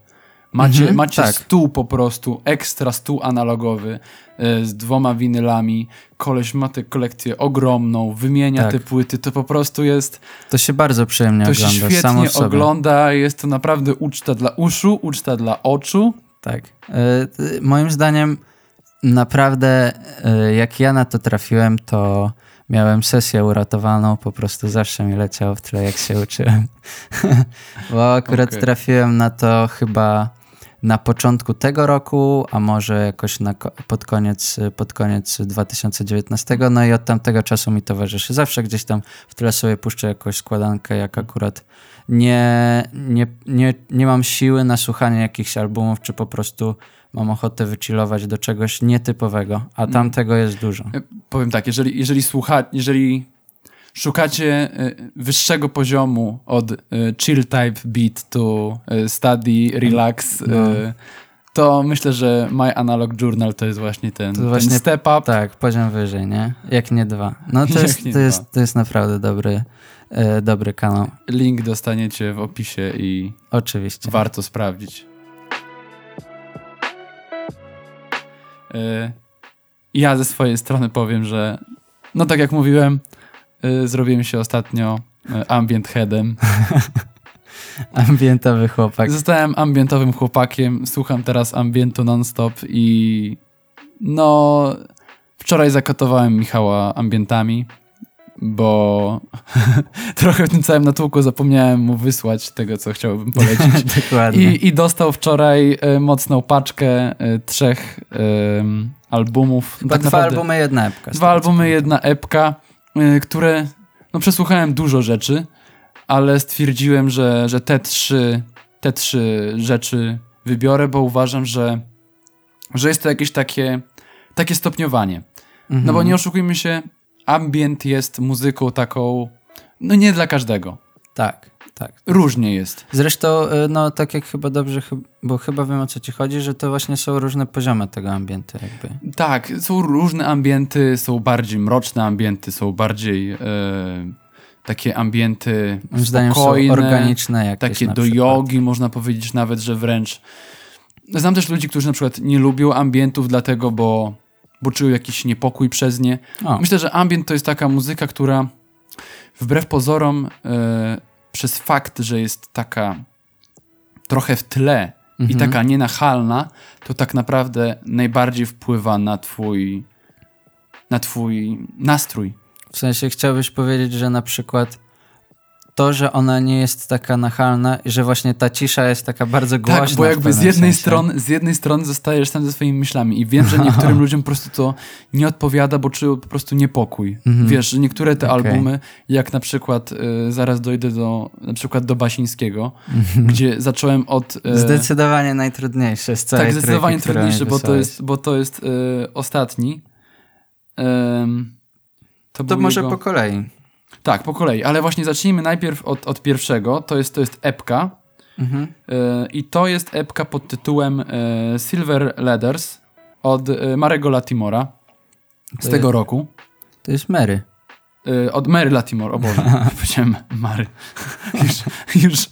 Macie, mhm, macie tak. stół po prostu, ekstra stół analogowy y, z dwoma winylami. Koleś ma tę kolekcję ogromną, wymienia tak. te płyty. To po prostu jest. To się bardzo przyjemnie to ogląda. To się świetnie ogląda. Jest to naprawdę uczta dla uszu, uczta dla oczu. Tak. Y, moim zdaniem, naprawdę, y, jak ja na to trafiłem, to miałem sesję uratowaną, po prostu zawsze mi leciało w tle, jak się uczyłem. Bo akurat okay. trafiłem na to chyba na początku tego roku, a może jakoś na, pod, koniec, pod koniec 2019. No i od tamtego czasu mi towarzyszy. Zawsze gdzieś tam w tle sobie puszczę jakąś składankę, jak akurat nie, nie, nie, nie mam siły na słuchanie jakichś albumów, czy po prostu mam ochotę wychillować do czegoś nietypowego, a tam mm. tego jest dużo. E, powiem tak, jeżeli, jeżeli słucha, jeżeli szukacie e, wyższego poziomu od e, chill type beat to study, relax, no. to myślę, że My Analog Journal to jest właśnie ten, to właśnie, ten step up. Tak, poziom wyżej, nie? Jak nie dwa. No to, jest, to, jest, to jest naprawdę dobry, dobry kanał. Link dostaniecie w opisie i oczywiście warto sprawdzić. Y, ja ze swojej strony powiem, że no tak jak mówiłem, y, zrobiłem się ostatnio ambient headem. Ambientowy chłopak. Zostałem ambientowym chłopakiem, słucham teraz ambientu non-stop i no wczoraj zakotowałem Michała ambientami bo trochę w tym całym natłuku zapomniałem mu wysłać tego, co chciałbym polecić. Dokładnie. I, I, dostał wczoraj e, mocną paczkę e, trzech albumów. Tak dwa naprawdę, albumy, jedna epka. Dwa albumy, jedna epka, e, które no przesłuchałem dużo rzeczy, ale stwierdziłem, że, że te trzy te trzy rzeczy wybiorę, bo uważam, że, że jest to jakieś takie, takie stopniowanie. Mhm. No bo nie oszukujmy się, ambient jest muzyką taką, no nie dla każdego. Tak, tak. Różnie jest. Zresztą, y, no tak jak chyba dobrze, bo chyba wiem o co ci chodzi, że to właśnie są różne poziomy tego ambientu jakby. Tak, są różne ambienty, są bardziej mroczne ambienty, są bardziej... E, takie ambienty zdaniem spokojne, organiczne jakieś takie do jogi, można powiedzieć nawet, że wręcz znam też ludzi, którzy na przykład nie lubią ambientów dlatego, bo bo czują jakiś niepokój przez nie. O. Myślę, że ambient to jest taka muzyka, która wbrew pozorom e, przez fakt, że jest taka trochę w tle mhm. i taka nienachalna, to tak naprawdę najbardziej wpływa na twój na twój nastrój. W sensie chciałbyś powiedzieć, że na przykład to, że ona nie jest taka nachalna i że właśnie ta cisza jest taka bardzo głośna. Tak, bo jakby z jednej, strony, z jednej strony zostajesz sam ze swoimi myślami i wiem, że niektórym ludziom po prostu to nie odpowiada, bo czują po prostu niepokój. Mhm. Wiesz, że niektóre te okay. albumy, jak na przykład, y, zaraz dojdę do, na przykład do Basińskiego, mhm. gdzie zacząłem od... Y, zdecydowanie najtrudniejsze z całej Tak, zdecydowanie trudniejsze, bo to jest, bo to jest y, ostatni. to, to może jego... po kolei. Tak, po kolei, ale właśnie zacznijmy najpierw od, od pierwszego. To jest, to jest epka. Mhm. E, I to jest epka pod tytułem e, Silver Letters od y, Marego Latimora z to tego jest, roku. To jest Mary. od Mary Latimore, o Boże, powiedziałem Mary. już, już,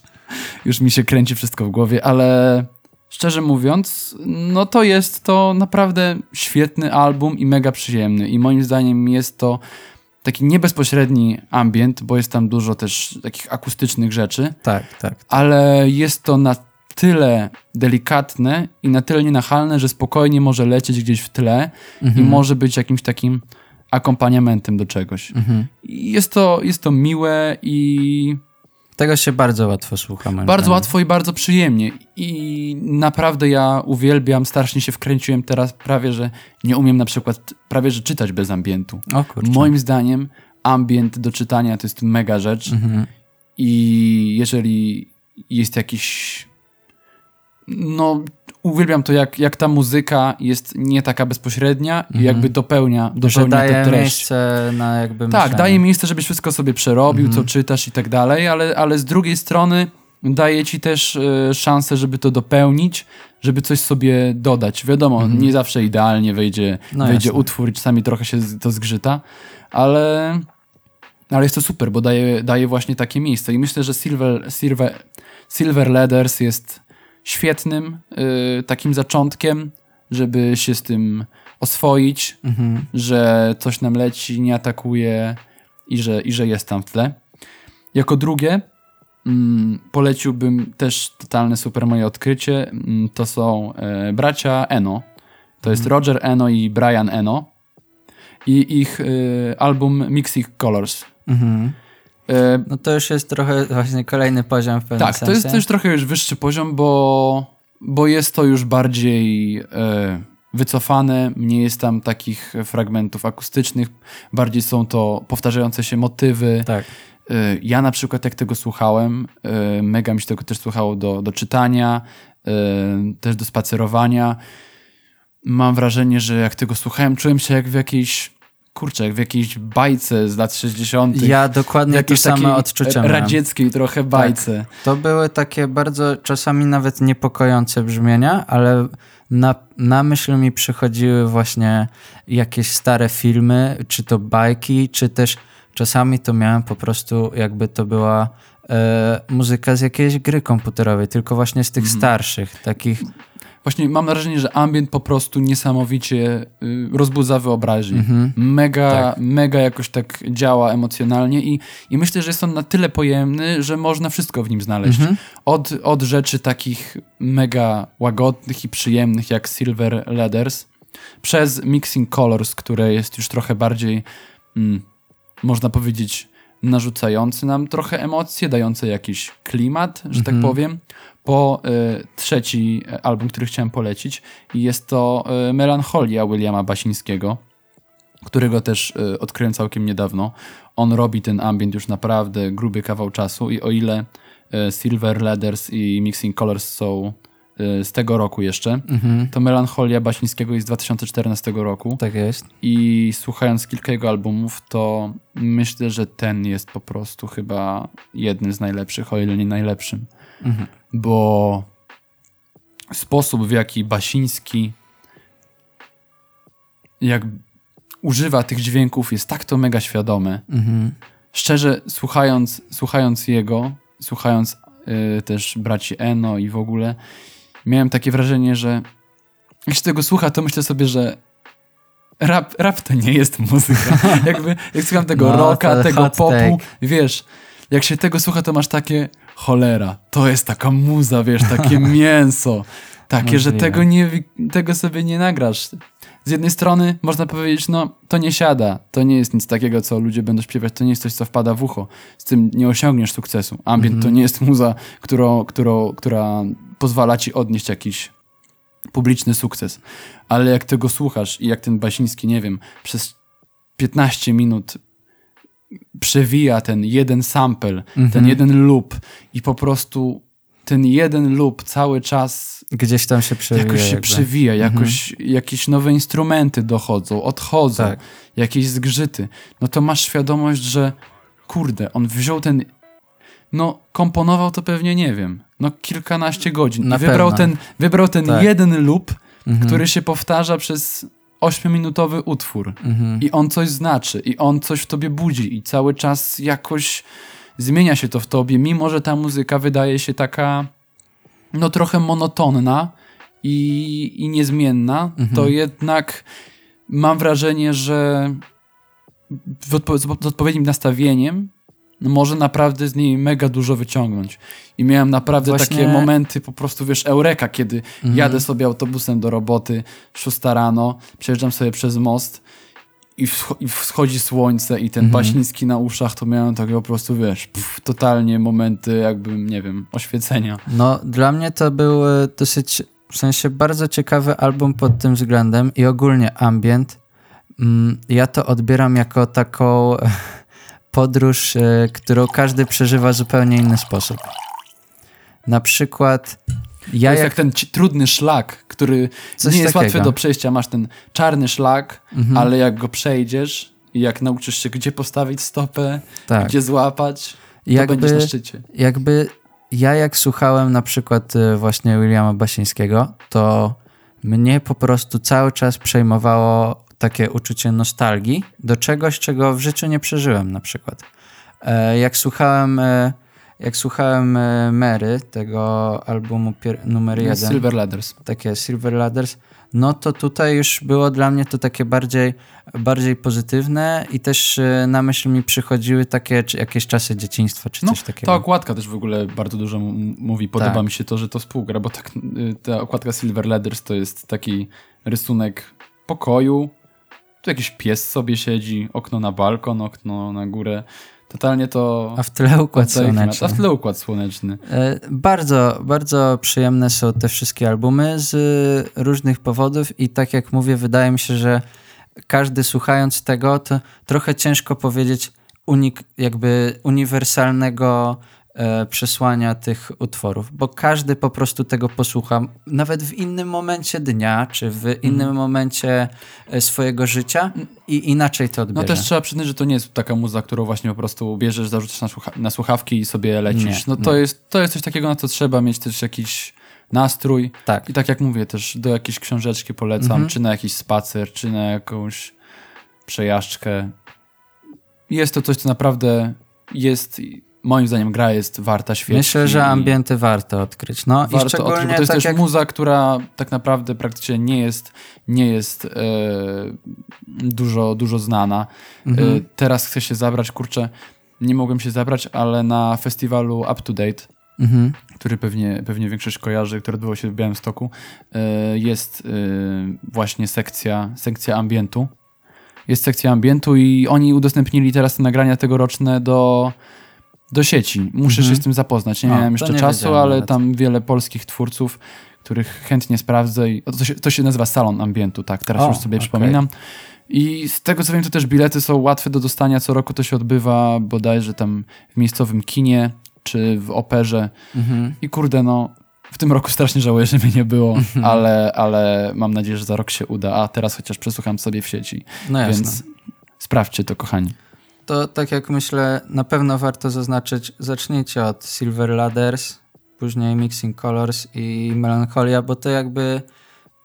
już mi się kręci wszystko w głowie, ale szczerze mówiąc, no to jest to naprawdę świetny album i mega przyjemny. I moim zdaniem jest to taki niebezpośredni ambient, bo jest tam dużo też takich akustycznych rzeczy, Tak, tak. ale jest to na tyle delikatne i na tyle nienachalne, że spokojnie może lecieć gdzieś w tle i może być jakimś takim akompaniamentem do czegoś. I Jest to, jest to miłe i Tego się bardzo łatwo słucha. bardzo zdaniem. łatwo i bardzo przyjemnie. I naprawdę ja uwielbiam, strasznie się wkręciłem teraz prawie, że nie umiem na przykład prawie, że czytać bez ambientu. O kurczę. Moim zdaniem ambient do czytania to jest mega rzecz Mhm. i jeżeli jest jakiś no uwielbiam to jak, jak ta muzyka jest nie taka bezpośrednia i jakby dopełnia, Mhm. Że dopełnia tę daje treść. miejsce na jakby Tak, myślenie. daje miejsce, żebyś wszystko sobie przerobił, Mhm. co czytasz i tak dalej, ale, ale z drugiej strony daje ci też e, szansę, żeby to dopełnić, żeby coś sobie dodać. Wiadomo, nie zawsze idealnie wejdzie, Mhm. No wejdzie jasne. utwór i czasami trochę się to zgrzyta, ale, ale jest to super, bo daje, daje właśnie takie miejsce. I myślę, że Silver, Silver, Silver Leathers jest świetnym y, takim zaczątkiem, żeby się z tym oswoić, Mhm. że coś nam leci, nie atakuje i że, i że jest tam w tle. Jako drugie mm, poleciłbym też totalne super moje odkrycie. Mm, to są e, bracia Eno. To jest Roger Eno i Brian Eno. I ich e, album Mixing Colors. Mhm. E, No to już jest trochę właśnie kolejny poziom w pewnym tak, sensie. to jest też trochę już wyższy poziom, bo, bo jest to już bardziej e, wycofane, mniej jest tam takich fragmentów akustycznych, bardziej są to powtarzające się motywy. Tak. E, ja na przykład jak tego słuchałem, e, mega mi się tego też słuchało do, do czytania, e, też do spacerowania. Mam wrażenie, że jak tego słuchałem, czułem się jak w jakiejś, kurczę, w jakiejś bajce z lat 60. Ja dokładnie to same odczucia miałem. radzieckiej trochę bajce. To były takie bardzo czasami nawet niepokojące brzmienia, ale na, na myśl mi przychodziły właśnie jakieś stare filmy, czy to bajki, czy też czasami to miałem po prostu jakby to była e, muzyka z jakiejś gry komputerowej, tylko właśnie z tych Mhm. starszych, takich Właśnie mam wrażenie, że ambient po prostu niesamowicie y, rozbudza wyobraźnię. Mhm. Mega, Tak. mega jakoś tak działa emocjonalnie i, i myślę, że jest on na tyle pojemny, że można wszystko w nim znaleźć. Mhm. Od, od rzeczy takich mega łagodnych i przyjemnych jak Silver Leathers, przez Mixing Colors, które jest już trochę bardziej, mm, można powiedzieć, narzucający nam trochę emocje, dające jakiś klimat, że tak powiem, po y, trzeci album, który chciałem polecić i jest to y, Melancholia Williama Basińskiego, którego też y, odkryłem całkiem niedawno. On robi ten ambient już naprawdę gruby kawał czasu i o ile y, Silver Leathers i Mixing Colors są y, z tego roku jeszcze, Mhm. to Melancholia Basińskiego jest z 2014 roku tak jest. i słuchając kilka jego albumów, to myślę, że ten jest po prostu chyba jednym z najlepszych, o ile nie najlepszym. Mhm. Bo sposób, w jaki Basiński jak używa tych dźwięków jest tak to mega świadome. Mhm. Szczerze, słuchając, słuchając jego, słuchając y, też braci Eno i w ogóle, miałem takie wrażenie, że jak się tego słucha, to myślę sobie, że rap, rap to nie jest muzyka. Jakby, jak słucham tego No, rocka, tego popu, take. wiesz, jak się tego słucha, to masz takie cholera, to jest taka muza, wiesz, takie mięso. Takie, że Możliwe. tego, nie, tego sobie nie nagrasz. Z jednej strony można powiedzieć, no to nie siada, to nie jest nic takiego, co ludzie będą śpiewać, to nie jest coś, co wpada w ucho. Z tym nie osiągniesz sukcesu. Ambient to nie jest muza, którą, którą, która pozwala ci odnieść jakiś publiczny sukces. Ale jak tego słuchasz i jak ten Basiński, nie wiem, przez 15 minut przewija ten jeden sample, ten jeden loop i po prostu ten jeden loop cały czas Gdzieś tam się przewija. jakoś się jakby. przewija, jakoś, jakieś nowe instrumenty dochodzą, odchodzą, Tak. jakieś zgrzyty, no to masz świadomość, że kurde, on wziął ten, no komponował to pewnie, nie wiem, no kilkanaście godzin Na wybrał pewno. ten, wybrał ten Tak. jeden loop, Mhm. który się powtarza przez ośmiominutowy utwór Mhm. i on coś znaczy i on coś w tobie budzi i cały czas jakoś zmienia się to w tobie, mimo że ta muzyka wydaje się taka no trochę monotonna i, i niezmienna, Mhm. to jednak mam wrażenie, że z odpowiednim nastawieniem może naprawdę z niej mega dużo wyciągnąć. I miałem naprawdę Właśnie- takie momenty, po prostu wiesz, eureka, kiedy Mhm. jadę sobie autobusem do roboty, 6 rano, przejeżdżam sobie przez most i, i wschodzi słońce i ten Mhm. Baśniński na uszach, to miałem takie po prostu, wiesz, pff, totalnie momenty jakby, nie wiem, oświecenia. No, dla mnie to był e, dosyć, w sensie bardzo ciekawy album pod tym względem i ogólnie ambient. Mm, Ja to odbieram jako taką podróż, e, którą każdy przeżywa w zupełnie inny sposób. Na przykład ja to jest jak... jak ten trudny szlak, który Coś nie jest takiego. łatwy do przejścia. Masz ten czarny szlak, Mhm, ale jak go przejdziesz i jak nauczysz się, gdzie postawić stopę, tak. gdzie złapać, to będziesz na Jakby, szczycie. jakby ja jak słuchałem na przykład e, właśnie Williama Basińskiego, to mnie po prostu cały czas przejmowało takie uczucie nostalgii do czegoś, czego w życiu nie przeżyłem na przykład. E, Jak słuchałem, e, jak słuchałem e, Mary, tego albumu pier- numer jeden, Silver Ladders. takie Silver Ladders, no to tutaj już było dla mnie to takie bardziej, bardziej pozytywne i też na myśl mi przychodziły takie czy jakieś czasy dzieciństwa czy No, coś takiego. Ta okładka też w ogóle bardzo dużo mówi. Podoba Tak. mi się to, że to współgra, bo tak, y, ta okładka Silver Ladders to jest taki rysunek pokoju. Tu jakiś pies sobie siedzi, okno na balkon, okno na górę. Totalnie to... A w tle układ słoneczny. A w tle układ słoneczny. E, Bardzo, bardzo przyjemne są te wszystkie albumy z różnych powodów i tak jak mówię, wydaje mi się, że każdy słuchając tego, to trochę ciężko powiedzieć unik, jakby uniwersalnego przesłania tych utworów, bo każdy po prostu tego posłucha, nawet w innym momencie dnia, czy w innym momencie e, swojego życia i inaczej to No odbierze. też trzeba przyznać, że to nie jest taka muza, którą właśnie po prostu bierzesz, zarzucasz na, słucha- na słuchawki i sobie lecisz. Nie, no to nie. jest, to jest coś takiego, na co trzeba mieć też jakiś nastrój. Tak. I tak jak mówię, też do jakiejś książeczki polecam, Mhm. czy na jakiś spacer, czy na jakąś przejażdżkę. Jest to coś, co naprawdę jest, moim zdaniem gra jest warta świeczki. Myślę, że i ambienty warto odkryć. No i Warto szczególnie odkryć, bo to jest tak też jak... muza, która tak naprawdę praktycznie nie jest, nie jest e, dużo, dużo znana. Mhm. E, teraz chcę się zabrać, kurczę, nie mogłem się zabrać, ale na festiwalu Up to Date, Mhm. który pewnie, pewnie większość kojarzy, który odbywał się w Białymstoku, e, jest e, właśnie sekcja, sekcja ambientu. Jest sekcja ambientu i oni udostępnili teraz te nagrania tegoroczne do, do sieci. Muszę Mhm. się z tym zapoznać. Nie miałem jeszcze nie czasu, ale nawet. tam wiele polskich twórców, których chętnie sprawdzę. I, to, się, to się nazywa Salon Ambientu, tak, teraz O, już sobie okej. przypominam. I z tego co wiem, to też bilety są łatwe do dostania. Co roku to się odbywa bodajże tam w miejscowym kinie czy w operze. Mhm. I kurde, no, w tym roku strasznie żałuję, że mnie nie było, Mhm. ale, ale mam nadzieję, że za rok się uda, a teraz chociaż przesłucham sobie w sieci. No jasne. Więc sprawdźcie to, kochani. To tak jak myślę, na pewno warto zaznaczyć, zacznijcie od Silver Ladders, później Mixing Colors i Melancholia, bo to jakby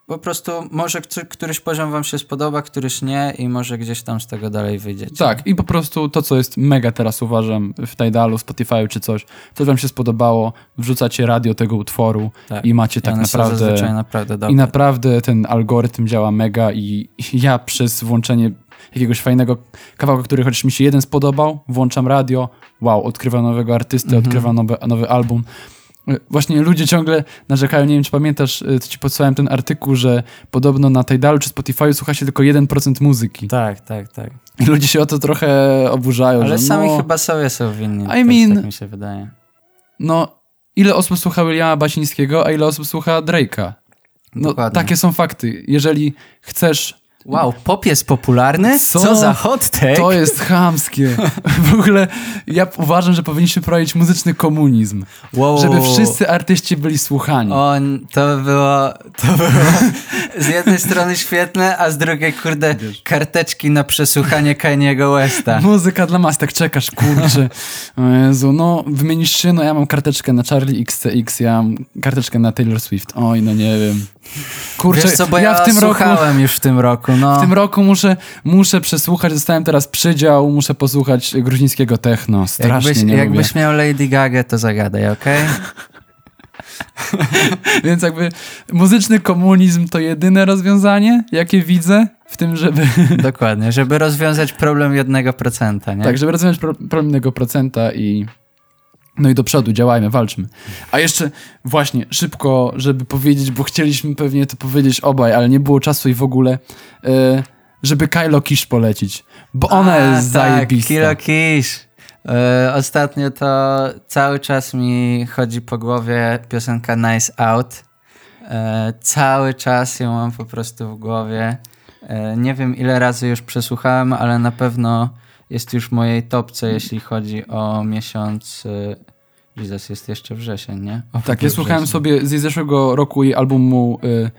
po prostu może któ- któryś poziom wam się spodoba, któryś nie i może gdzieś tam z tego dalej wyjdziecie. Tak, i po prostu to, co jest mega teraz uważam w Tidalu, Spotify czy coś, to wam się spodobało, wrzucacie radio tego utworu Tak. i macie I tak naprawdę... zazwyczaj naprawdę dobre. I naprawdę ten algorytm działa mega i ja przez włączenie jakiegoś fajnego kawałka, który chociaż mi się jeden spodobał, włączam radio, wow, odkrywam nowego artystę, Mhm. odkrywam nowy, nowy album. Y, Właśnie ludzie ciągle narzekają, nie wiem czy pamiętasz, y, to ci podsyłałem ten artykuł, że podobno na Tidalu czy Spotify słucha się tylko 1% muzyki. Tak, tak, tak. I ludzie się o to trochę oburzają, Ale że sami no, chyba sobie są winni. I też mean- Tak mi się wydaje. no ile osób słucha Williama Basińskiego, a ile osób słucha Drake'a? No, Dokładnie. takie są fakty. Jeżeli chcesz Wow, pop jest popularny? Co? Co, za hot take? To jest chamskie. W ogóle ja uważam, że powinniśmy prowadzić muzyczny komunizm. wow. Żeby wszyscy artyści byli słuchani. O, n- to było, to było z jednej strony świetne, a z drugiej, kurde, karteczki na przesłuchanie Kaniego Westa. Muzyka dla mas, tak czekasz, kurczę. O Jezu, no wymienisz się, no ja mam karteczkę na Charlie XCX, ja mam karteczkę na Taylor Swift. Oj, no nie wiem. Kurczę, Wiesz co, bo ja, w tym roku... słuchałem już w tym roku, no. W tym roku muszę, muszę przesłuchać, dostałem teraz przydział, muszę posłuchać gruzińskiego techno. Strasznie jakbyś, nie jakbyś lubię. miał Lady Gaga, to zagadaj, okej? Więc jakby muzyczny komunizm to jedyne rozwiązanie, jakie widzę w tym, żeby... Dokładnie, żeby rozwiązać problem jednego procenta, nie? Tak, żeby rozwiązać pro problem jednego procenta i no i do przodu, działajmy, walczmy. A jeszcze właśnie szybko, żeby powiedzieć, bo chcieliśmy pewnie to powiedzieć obaj, ale nie było czasu i w ogóle, e, żeby Kylo Kish polecić, bo ona A, jest tak, zajebista. Kilo Kish. E, ostatnio to cały czas mi chodzi po głowie piosenka Nice Out. E, cały czas ją mam po prostu w głowie. Nie wiem ile razy już przesłuchałem, ale na pewno jest już w mojej topce, jeśli chodzi o miesiąc. Jesus, jest jeszcze wrzesień, nie? O, Tak, ja słuchałem sobie z zeszłego roku jej albumu y,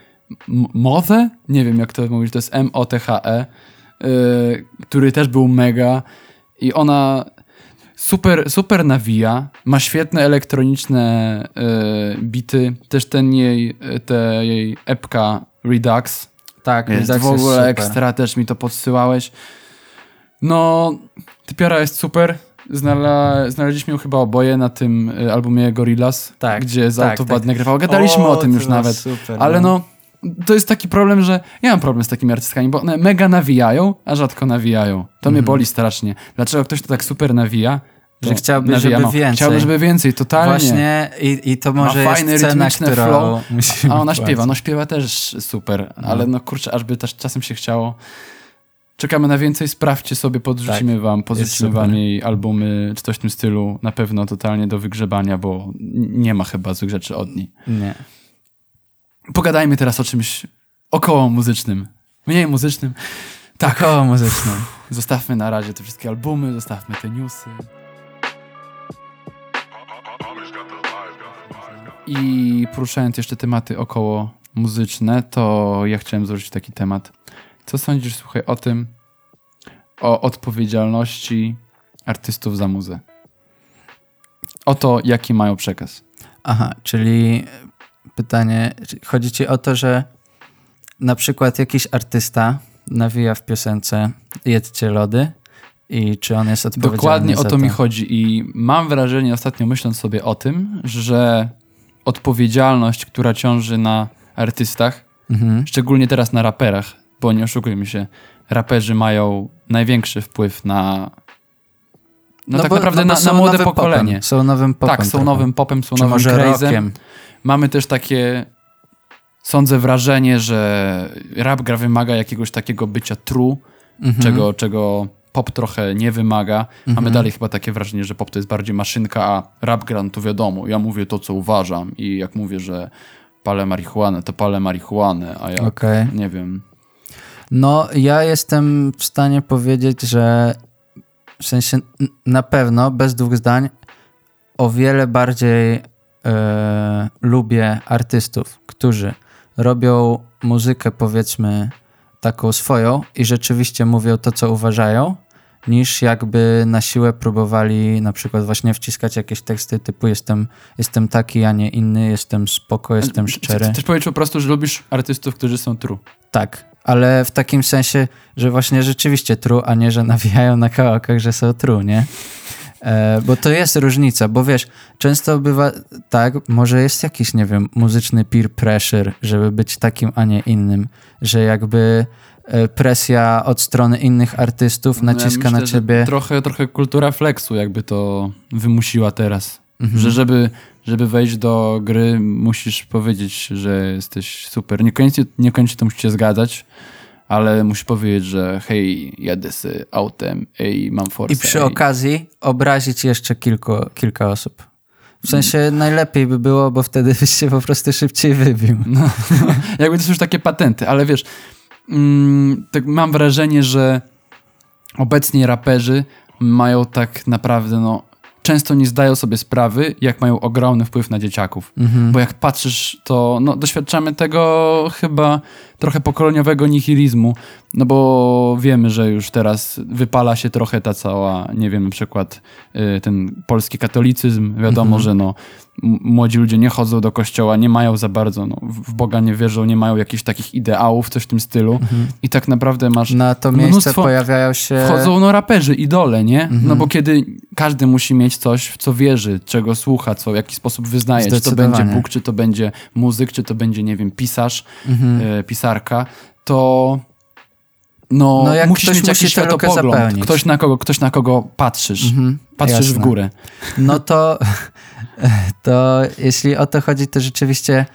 Mothe, nie wiem jak to mówić, to jest M-O-T-H-E, y, który też był mega i ona super, super nawija, ma świetne elektroniczne y, bity, też ten jej, y, te jej epka Redux Tak, jest Redux w ogóle super. ekstra, też mi to podsyłałeś. No, typiara jest super. Znala, znaleźliśmy ją chyba oboje na tym y, albumie Gorillaz, Tak, gdzie z tak, Autobad tak. nagrywał. Gadaliśmy o, tym to już nawet. Super, Ale no, to jest taki problem, że ja mam problem z takimi artystkami, bo one mega nawijają, a rzadko nawijają. To mnie boli strasznie. Dlaczego ktoś to tak super nawija? Że to chciałby, nawija żeby mało. więcej. Chciałby, żeby więcej, totalnie. Właśnie i, i to może Ma jest rytmiczny którą flow, musimy A ona śpiewa, no śpiewa też super, ale no kurczę, aż by też czasem się chciało. Czekamy na więcej, sprawdźcie sobie, podrzucimy wam, podrzucimy wam jej albumy, czy coś w tym stylu, na pewno totalnie do wygrzebania, bo nie ma chyba złych rzeczy od niej. Nie. Pogadajmy teraz o czymś około muzycznym, mniej muzycznym. Tak, Około muzyczną. zostawmy na razie te wszystkie albumy, zostawmy te newsy. I poruszając jeszcze tematy około muzyczne, to ja chciałem zwrócić taki temat. Co sądzisz, słuchaj, o tym, o odpowiedzialności artystów za muzę? O to, jaki mają przekaz. Aha, czyli pytanie, chodzi ci o to, że na przykład jakiś artysta nawija w piosence Jedzcie lody i czy on jest odpowiedzialny Dokładnie o za to mi chodzi i mam wrażenie ostatnio myśląc sobie o tym, że odpowiedzialność, która ciąży na artystach, Mhm. szczególnie teraz na raperach, bo nie oszukujmy się, raperzy mają największy wpływ na no, tak bo- naprawdę bo na, na młode pokolenie. Popem. Są nowym popem. tak, są trochę. nowym popem, są Czy nowym crazem. rockiem. Mamy też takie, sądzę wrażenie, że rap gra wymaga jakiegoś takiego bycia true, Mhm. czego, czego pop trochę nie wymaga. Mamy Mhm. dalej chyba takie wrażenie, że pop to jest bardziej maszynka, a rap gra, no to wiadomo, ja mówię to, co uważam i jak mówię, że palę marihuanę, to palę marihuanę, a jak, Okej. nie wiem, No, ja jestem w stanie powiedzieć, że w sensie na pewno, bez dwóch zdań, o wiele bardziej e, lubię artystów, którzy robią muzykę, powiedzmy, taką swoją i rzeczywiście mówią to, co uważają, niż jakby na siłę próbowali na przykład właśnie wciskać jakieś teksty typu jestem, jestem taki, a nie inny, jestem spoko, jestem szczery. Chcesz powiedzieć po prostu, że lubisz artystów, którzy są true. Tak, ale w takim sensie, że właśnie rzeczywiście true, a nie, że nawijają na kawałkach, że są true, nie? E, bo to jest różnica, bo wiesz, często bywa tak, może jest jakiś, nie wiem, muzyczny peer pressure, żeby być takim, a nie innym, że jakby e, presja od strony innych artystów naciska Ja myślę, na ciebie. Trochę, trochę kultura flexu jakby to wymusiła teraz. Mhm. Że żeby, żeby wejść do gry, musisz powiedzieć, że jesteś super. Niekoniecznie, niekoniecznie to musisz się zgadzać, ale musisz powiedzieć, że hej, jadę z autem, ej, mam forsę. I przy ej. okazji obrazić jeszcze kilku, kilka osób. W sensie najlepiej by było, bo wtedy byś się po prostu szybciej wybił. No, jakby to są już takie patenty, ale wiesz, mm, tak mam wrażenie, że obecnie raperzy mają tak naprawdę, no, często nie zdają sobie sprawy, jak mają ogromny wpływ na dzieciaków. Mhm. Bo jak patrzysz, to no, doświadczamy tego chyba trochę pokoleniowego nihilizmu, no bo wiemy, że już teraz wypala się trochę ta cała, nie wiem, na przykład y, ten polski katolicyzm. Wiadomo, Mhm. że no, młodzi ludzie nie chodzą do kościoła, nie mają za bardzo, no, w Boga nie wierzą, nie mają jakichś takich ideałów, coś w tym stylu. Mhm. I tak naprawdę masz Na to miejsce Mnóstwo- pojawiają się. Wchodzą no raperzy, idole, nie? Mhm. No bo kiedy każdy musi mieć coś, w co wierzy, czego słucha, co w jaki sposób wyznaje, czy to będzie Bóg, czy to będzie muzyk, czy to będzie, nie wiem, pisarz, Mhm. e, pisarka, to No, No jak musisz ktoś mieć musi jakiś lukę światopogląd. Ktoś na, kogo, ktoś na kogo patrzysz. Mhm, Patrzysz jasne. w górę. No to, to jeśli o to chodzi, to rzeczywiście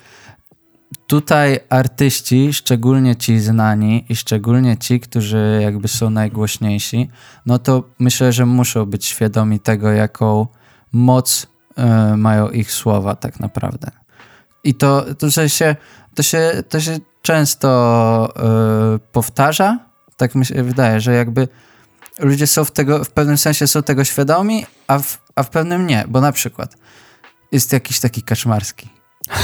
tutaj artyści, szczególnie ci znani i szczególnie ci, którzy jakby są najgłośniejsi, no to myślę, że muszą być świadomi tego, jaką moc e, mają ich słowa tak naprawdę. I to, to, że się, to, się, to się często e, powtarza, tak mi się wydaje, że jakby ludzie są w, tego, w pewnym sensie są tego świadomi, a w, a w pewnym nie, bo na przykład jest jakiś taki kaczmarski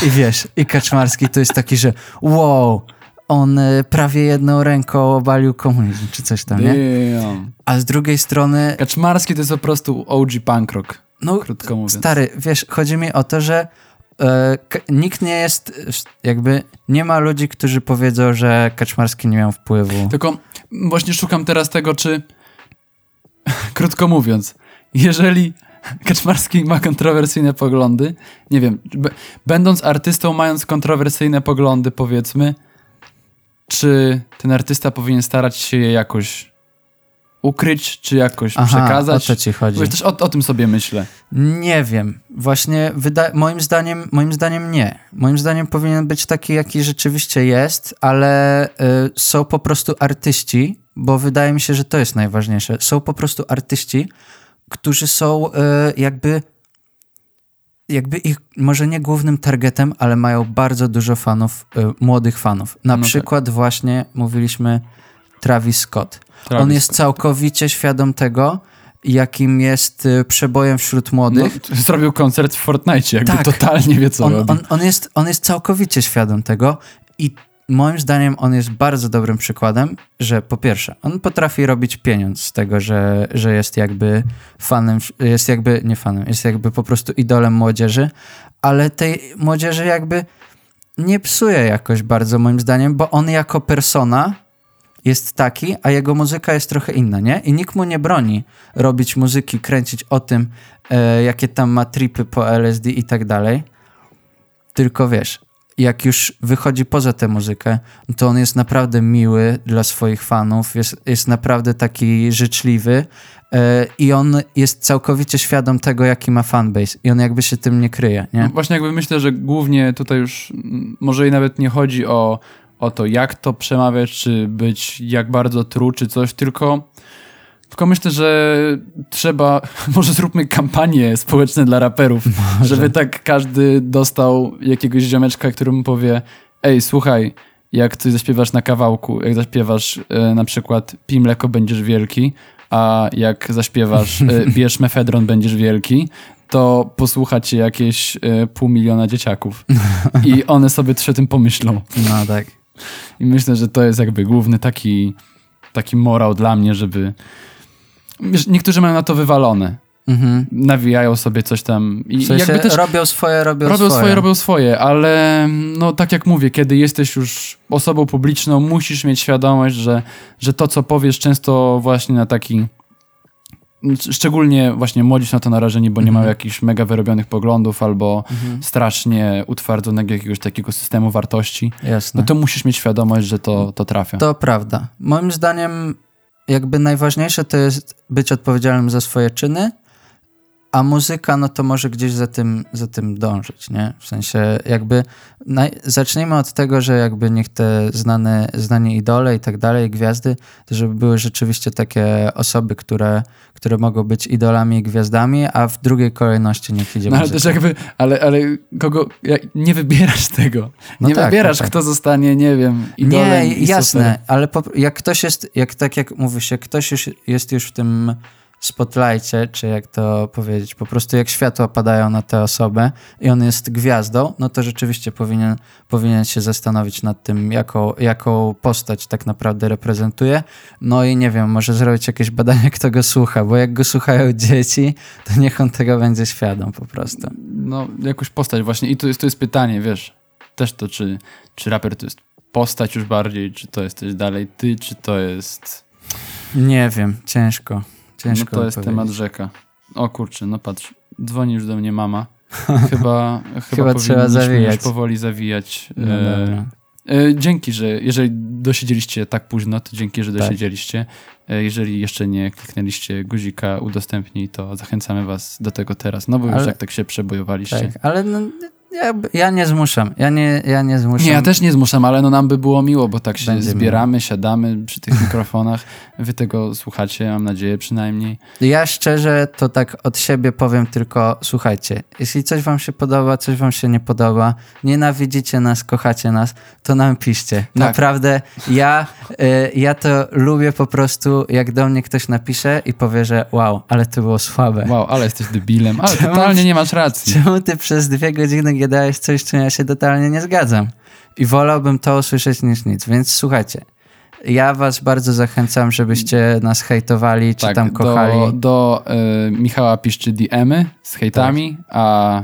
i wiesz, i kaczmarski to jest taki, że wow, on e, prawie jedną ręką obalił komunizm, czy coś tam, nie? A z drugiej strony, Kaczmarski to jest po prostu OG punk rock, no krótko mówiąc. stary, wiesz, chodzi mi o to, że e, nikt nie jest, jakby, nie ma ludzi, którzy powiedzą, że Kaczmarski nie miał wpływu. Tylko właśnie szukam teraz tego, czy krótko mówiąc, jeżeli Kaczmarski ma kontrowersyjne poglądy, nie wiem, będąc artystą, mając kontrowersyjne poglądy, powiedzmy, czy ten artysta powinien starać się je jakoś ukryć, czy jakoś Aha, przekazać? o to ci chodzi. Wiesz, też o, o tym sobie myślę. Nie wiem. Właśnie moim, zdaniem, moim zdaniem nie. Moim zdaniem powinien być taki, jaki rzeczywiście jest, ale y, są po prostu artyści, bo wydaje mi się, że to jest najważniejsze. Są po prostu artyści, którzy są y, jakby jakby ich, może nie głównym targetem, ale mają bardzo dużo fanów, y, młodych fanów. Na No tak. przykład właśnie mówiliśmy Travis Scott. Travis On jest Scott. całkowicie świadom tego, jakim jest y, przebojem wśród No, młodych. zrobił koncert w Fortnite, jakby Tak. totalnie wie, co on, robi. on, on, jest, on jest całkowicie świadom tego i moim zdaniem on jest bardzo dobrym przykładem, że po pierwsze, on potrafi robić pieniądz z tego, że, że jest jakby fanem, jest jakby, nie fanem, jest jakby po prostu idolem młodzieży, ale tej młodzieży jakby nie psuje jakoś bardzo moim zdaniem, bo on jako persona jest taki, a jego muzyka jest trochę inna, nie? I nikt mu nie broni robić muzyki, kręcić o tym, e, jakie tam ma tripy po LSD i tak dalej. Tylko wiesz, jak już wychodzi poza tę muzykę, to on jest naprawdę miły dla swoich fanów, jest, jest naprawdę taki życzliwy e, i on jest całkowicie świadom tego, jaki ma fanbase i on jakby się tym nie kryje, nie? No właśnie jakby myślę, że głównie tutaj już może i nawet nie chodzi o, o to, jak to przemawiać, czy być jak bardzo tru, czy coś, tylko, tylko myślę, że trzeba, może zróbmy kampanie społeczne dla raperów, żeby tak każdy dostał jakiegoś ziomeczka, który mu powie, ej, słuchaj, jak ty zaśpiewasz na kawałku, jak zaśpiewasz e, na przykład Pij mleko, będziesz wielki, a jak zaśpiewasz e, Bierz mefedron, będziesz wielki, to posłucha cię jakieś e, pół miliona dzieciaków. I one sobie o tym pomyślą. No tak. I myślę, że to jest jakby główny taki, taki morał dla mnie, żeby... Niektórzy mają na to wywalone. Mhm. Nawijają sobie coś tam. I W sensie jakby też robią swoje, robią, robią swoje. swoje, robią swoje, ale no tak jak mówię, kiedy jesteś już osobą publiczną, musisz mieć świadomość, że, że to, co powiesz, często właśnie na taki. Szczególnie właśnie młodzi są na to narażeni, bo nie Mhm. mają jakichś mega wyrobionych poglądów albo Mhm. strasznie utwardzonego jakiegoś takiego systemu wartości. Jasne. No to musisz mieć świadomość, że to, to trafia. To prawda. Moim zdaniem jakby najważniejsze to jest być odpowiedzialnym za swoje czyny, a muzyka no to może gdzieś za tym, za tym dążyć, nie? W sensie jakby naj... zacznijmy od tego, że jakby niech te znane, znani idole i tak dalej, gwiazdy, to żeby były rzeczywiście takie osoby, które, które mogą być idolami i gwiazdami, a w drugiej kolejności niech idzie No ale muzyka. też jakby, ale, ale kogo, nie wybierasz tego. No nie tak, wybierasz, tak, tak. kto zostanie, nie wiem, idolem Nie, jasne, super. ale po, jak ktoś jest, jak tak jak mówi się, ktoś już jest już w tym spotlightie, czy jak to powiedzieć, po prostu jak światła padają na tę osobę i on jest gwiazdą, no to rzeczywiście powinien, powinien się zastanowić nad tym, jaką, jaką postać tak naprawdę reprezentuje. No i nie wiem, może zrobić jakieś badanie, kto go słucha, bo jak go słuchają dzieci, to niech on tego będzie świadom po prostu. No, jakąś postać właśnie. I to jest, to jest pytanie, wiesz, też to, czy, czy raper to jest postać już bardziej, czy to jesteś dalej ty, czy to jest... Nie wiem, ciężko. No Ciężko to jest powiedzieć. temat rzeka. O kurczę, no patrz, dzwoni już do mnie mama. Chyba, chyba, Chyba trzeba zawijać. już powoli zawijać. No e. E, dzięki, że jeżeli dosiedzieliście tak późno, to dzięki, że Tak. dosiedzieliście. E, Jeżeli jeszcze nie kliknęliście guzika udostępnij, to zachęcamy was do tego teraz. No bo już Ale- jak tak się przebojowaliście. Tak, ale no, ja, ja nie zmuszam. Ja nie, ja nie zmuszam. Nie, ja też nie zmuszam, ale no nam by było miło, bo tak się Będzie zbieramy, siadamy przy tych mikrofonach. Wy tego słuchacie, mam nadzieję przynajmniej. Ja szczerze to tak od siebie powiem tylko, słuchajcie, jeśli coś wam się podoba, coś wam się nie podoba, nienawidzicie nas, kochacie nas, to nam piszcie. Naprawdę, ja, y, ja to lubię po prostu, jak do mnie ktoś napisze i powie, że wow, ale to było słabe. Wow, ale jesteś debilem, ale totalnie nie masz racji. Czemu ty przez dwie godziny gadałeś coś, z czym ja się totalnie nie zgadzam? I wolałbym to usłyszeć niż nic, więc słuchajcie. Ja was bardzo zachęcam, żebyście nas hejtowali, czy tam kochali. Tak, Do, do y, Michała piszcie DM-y z hejtami, Tak. a,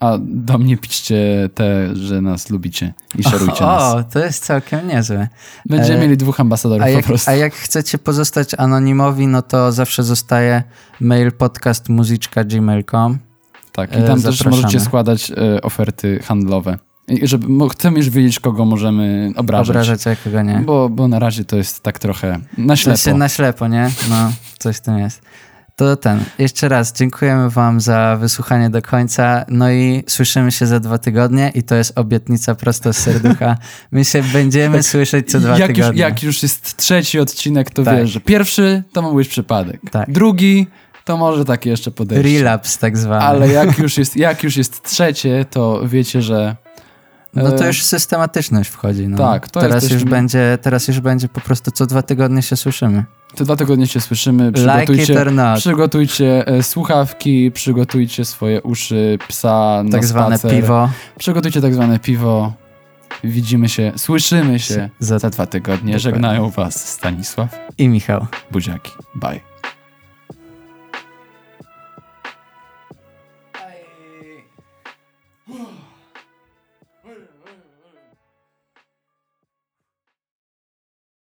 a do mnie piszcie te, że nas lubicie i szerujcie nas. O, to jest całkiem niezłe. Będziemy e, mieli dwóch ambasadorów A po jak, prostu. a jak chcecie pozostać anonimowi, no to zawsze zostaje mail podcast muzyczka.gmail.com. Tak, i e, tam też zapraszamy. możecie składać e, oferty handlowe. I żeby, chcemy już wiedzieć, kogo możemy obrażać. Obrażać a kogo nie. Bo, bo na razie to jest tak trochę na ślepo. na ślepo, nie? No, coś w tym jest. To ten. Jeszcze raz dziękujemy wam za wysłuchanie do końca. No i słyszymy się za dwa tygodnie i to jest obietnica prosto z serducha. My się będziemy słyszeć co dwa jak, już, tygodnie. jak już jest trzeci odcinek, to Tak. wiesz, że pierwszy to mógł być przypadek. Tak. Drugi to może takie jeszcze podejście. Relapse tak zwany. Ale jak już, jest, jak już jest trzecie, to wiecie, że No to e, już systematyczność wchodzi. No. Tak, to teraz, już jesteśmy- będzie, teraz już będzie po prostu co dwa tygodnie się słyszymy. te dwa tygodnie się słyszymy. Like Przygotujcie, not. przygotujcie e, słuchawki, przygotujcie swoje uszy, psa Tak zwane piwo. Przygotujcie tak zwane piwo. Widzimy się, słyszymy się Za- za dwa tygodnie. Dokładnie. Żegnają was Stanisław, I Michał. Buziaki. Bye.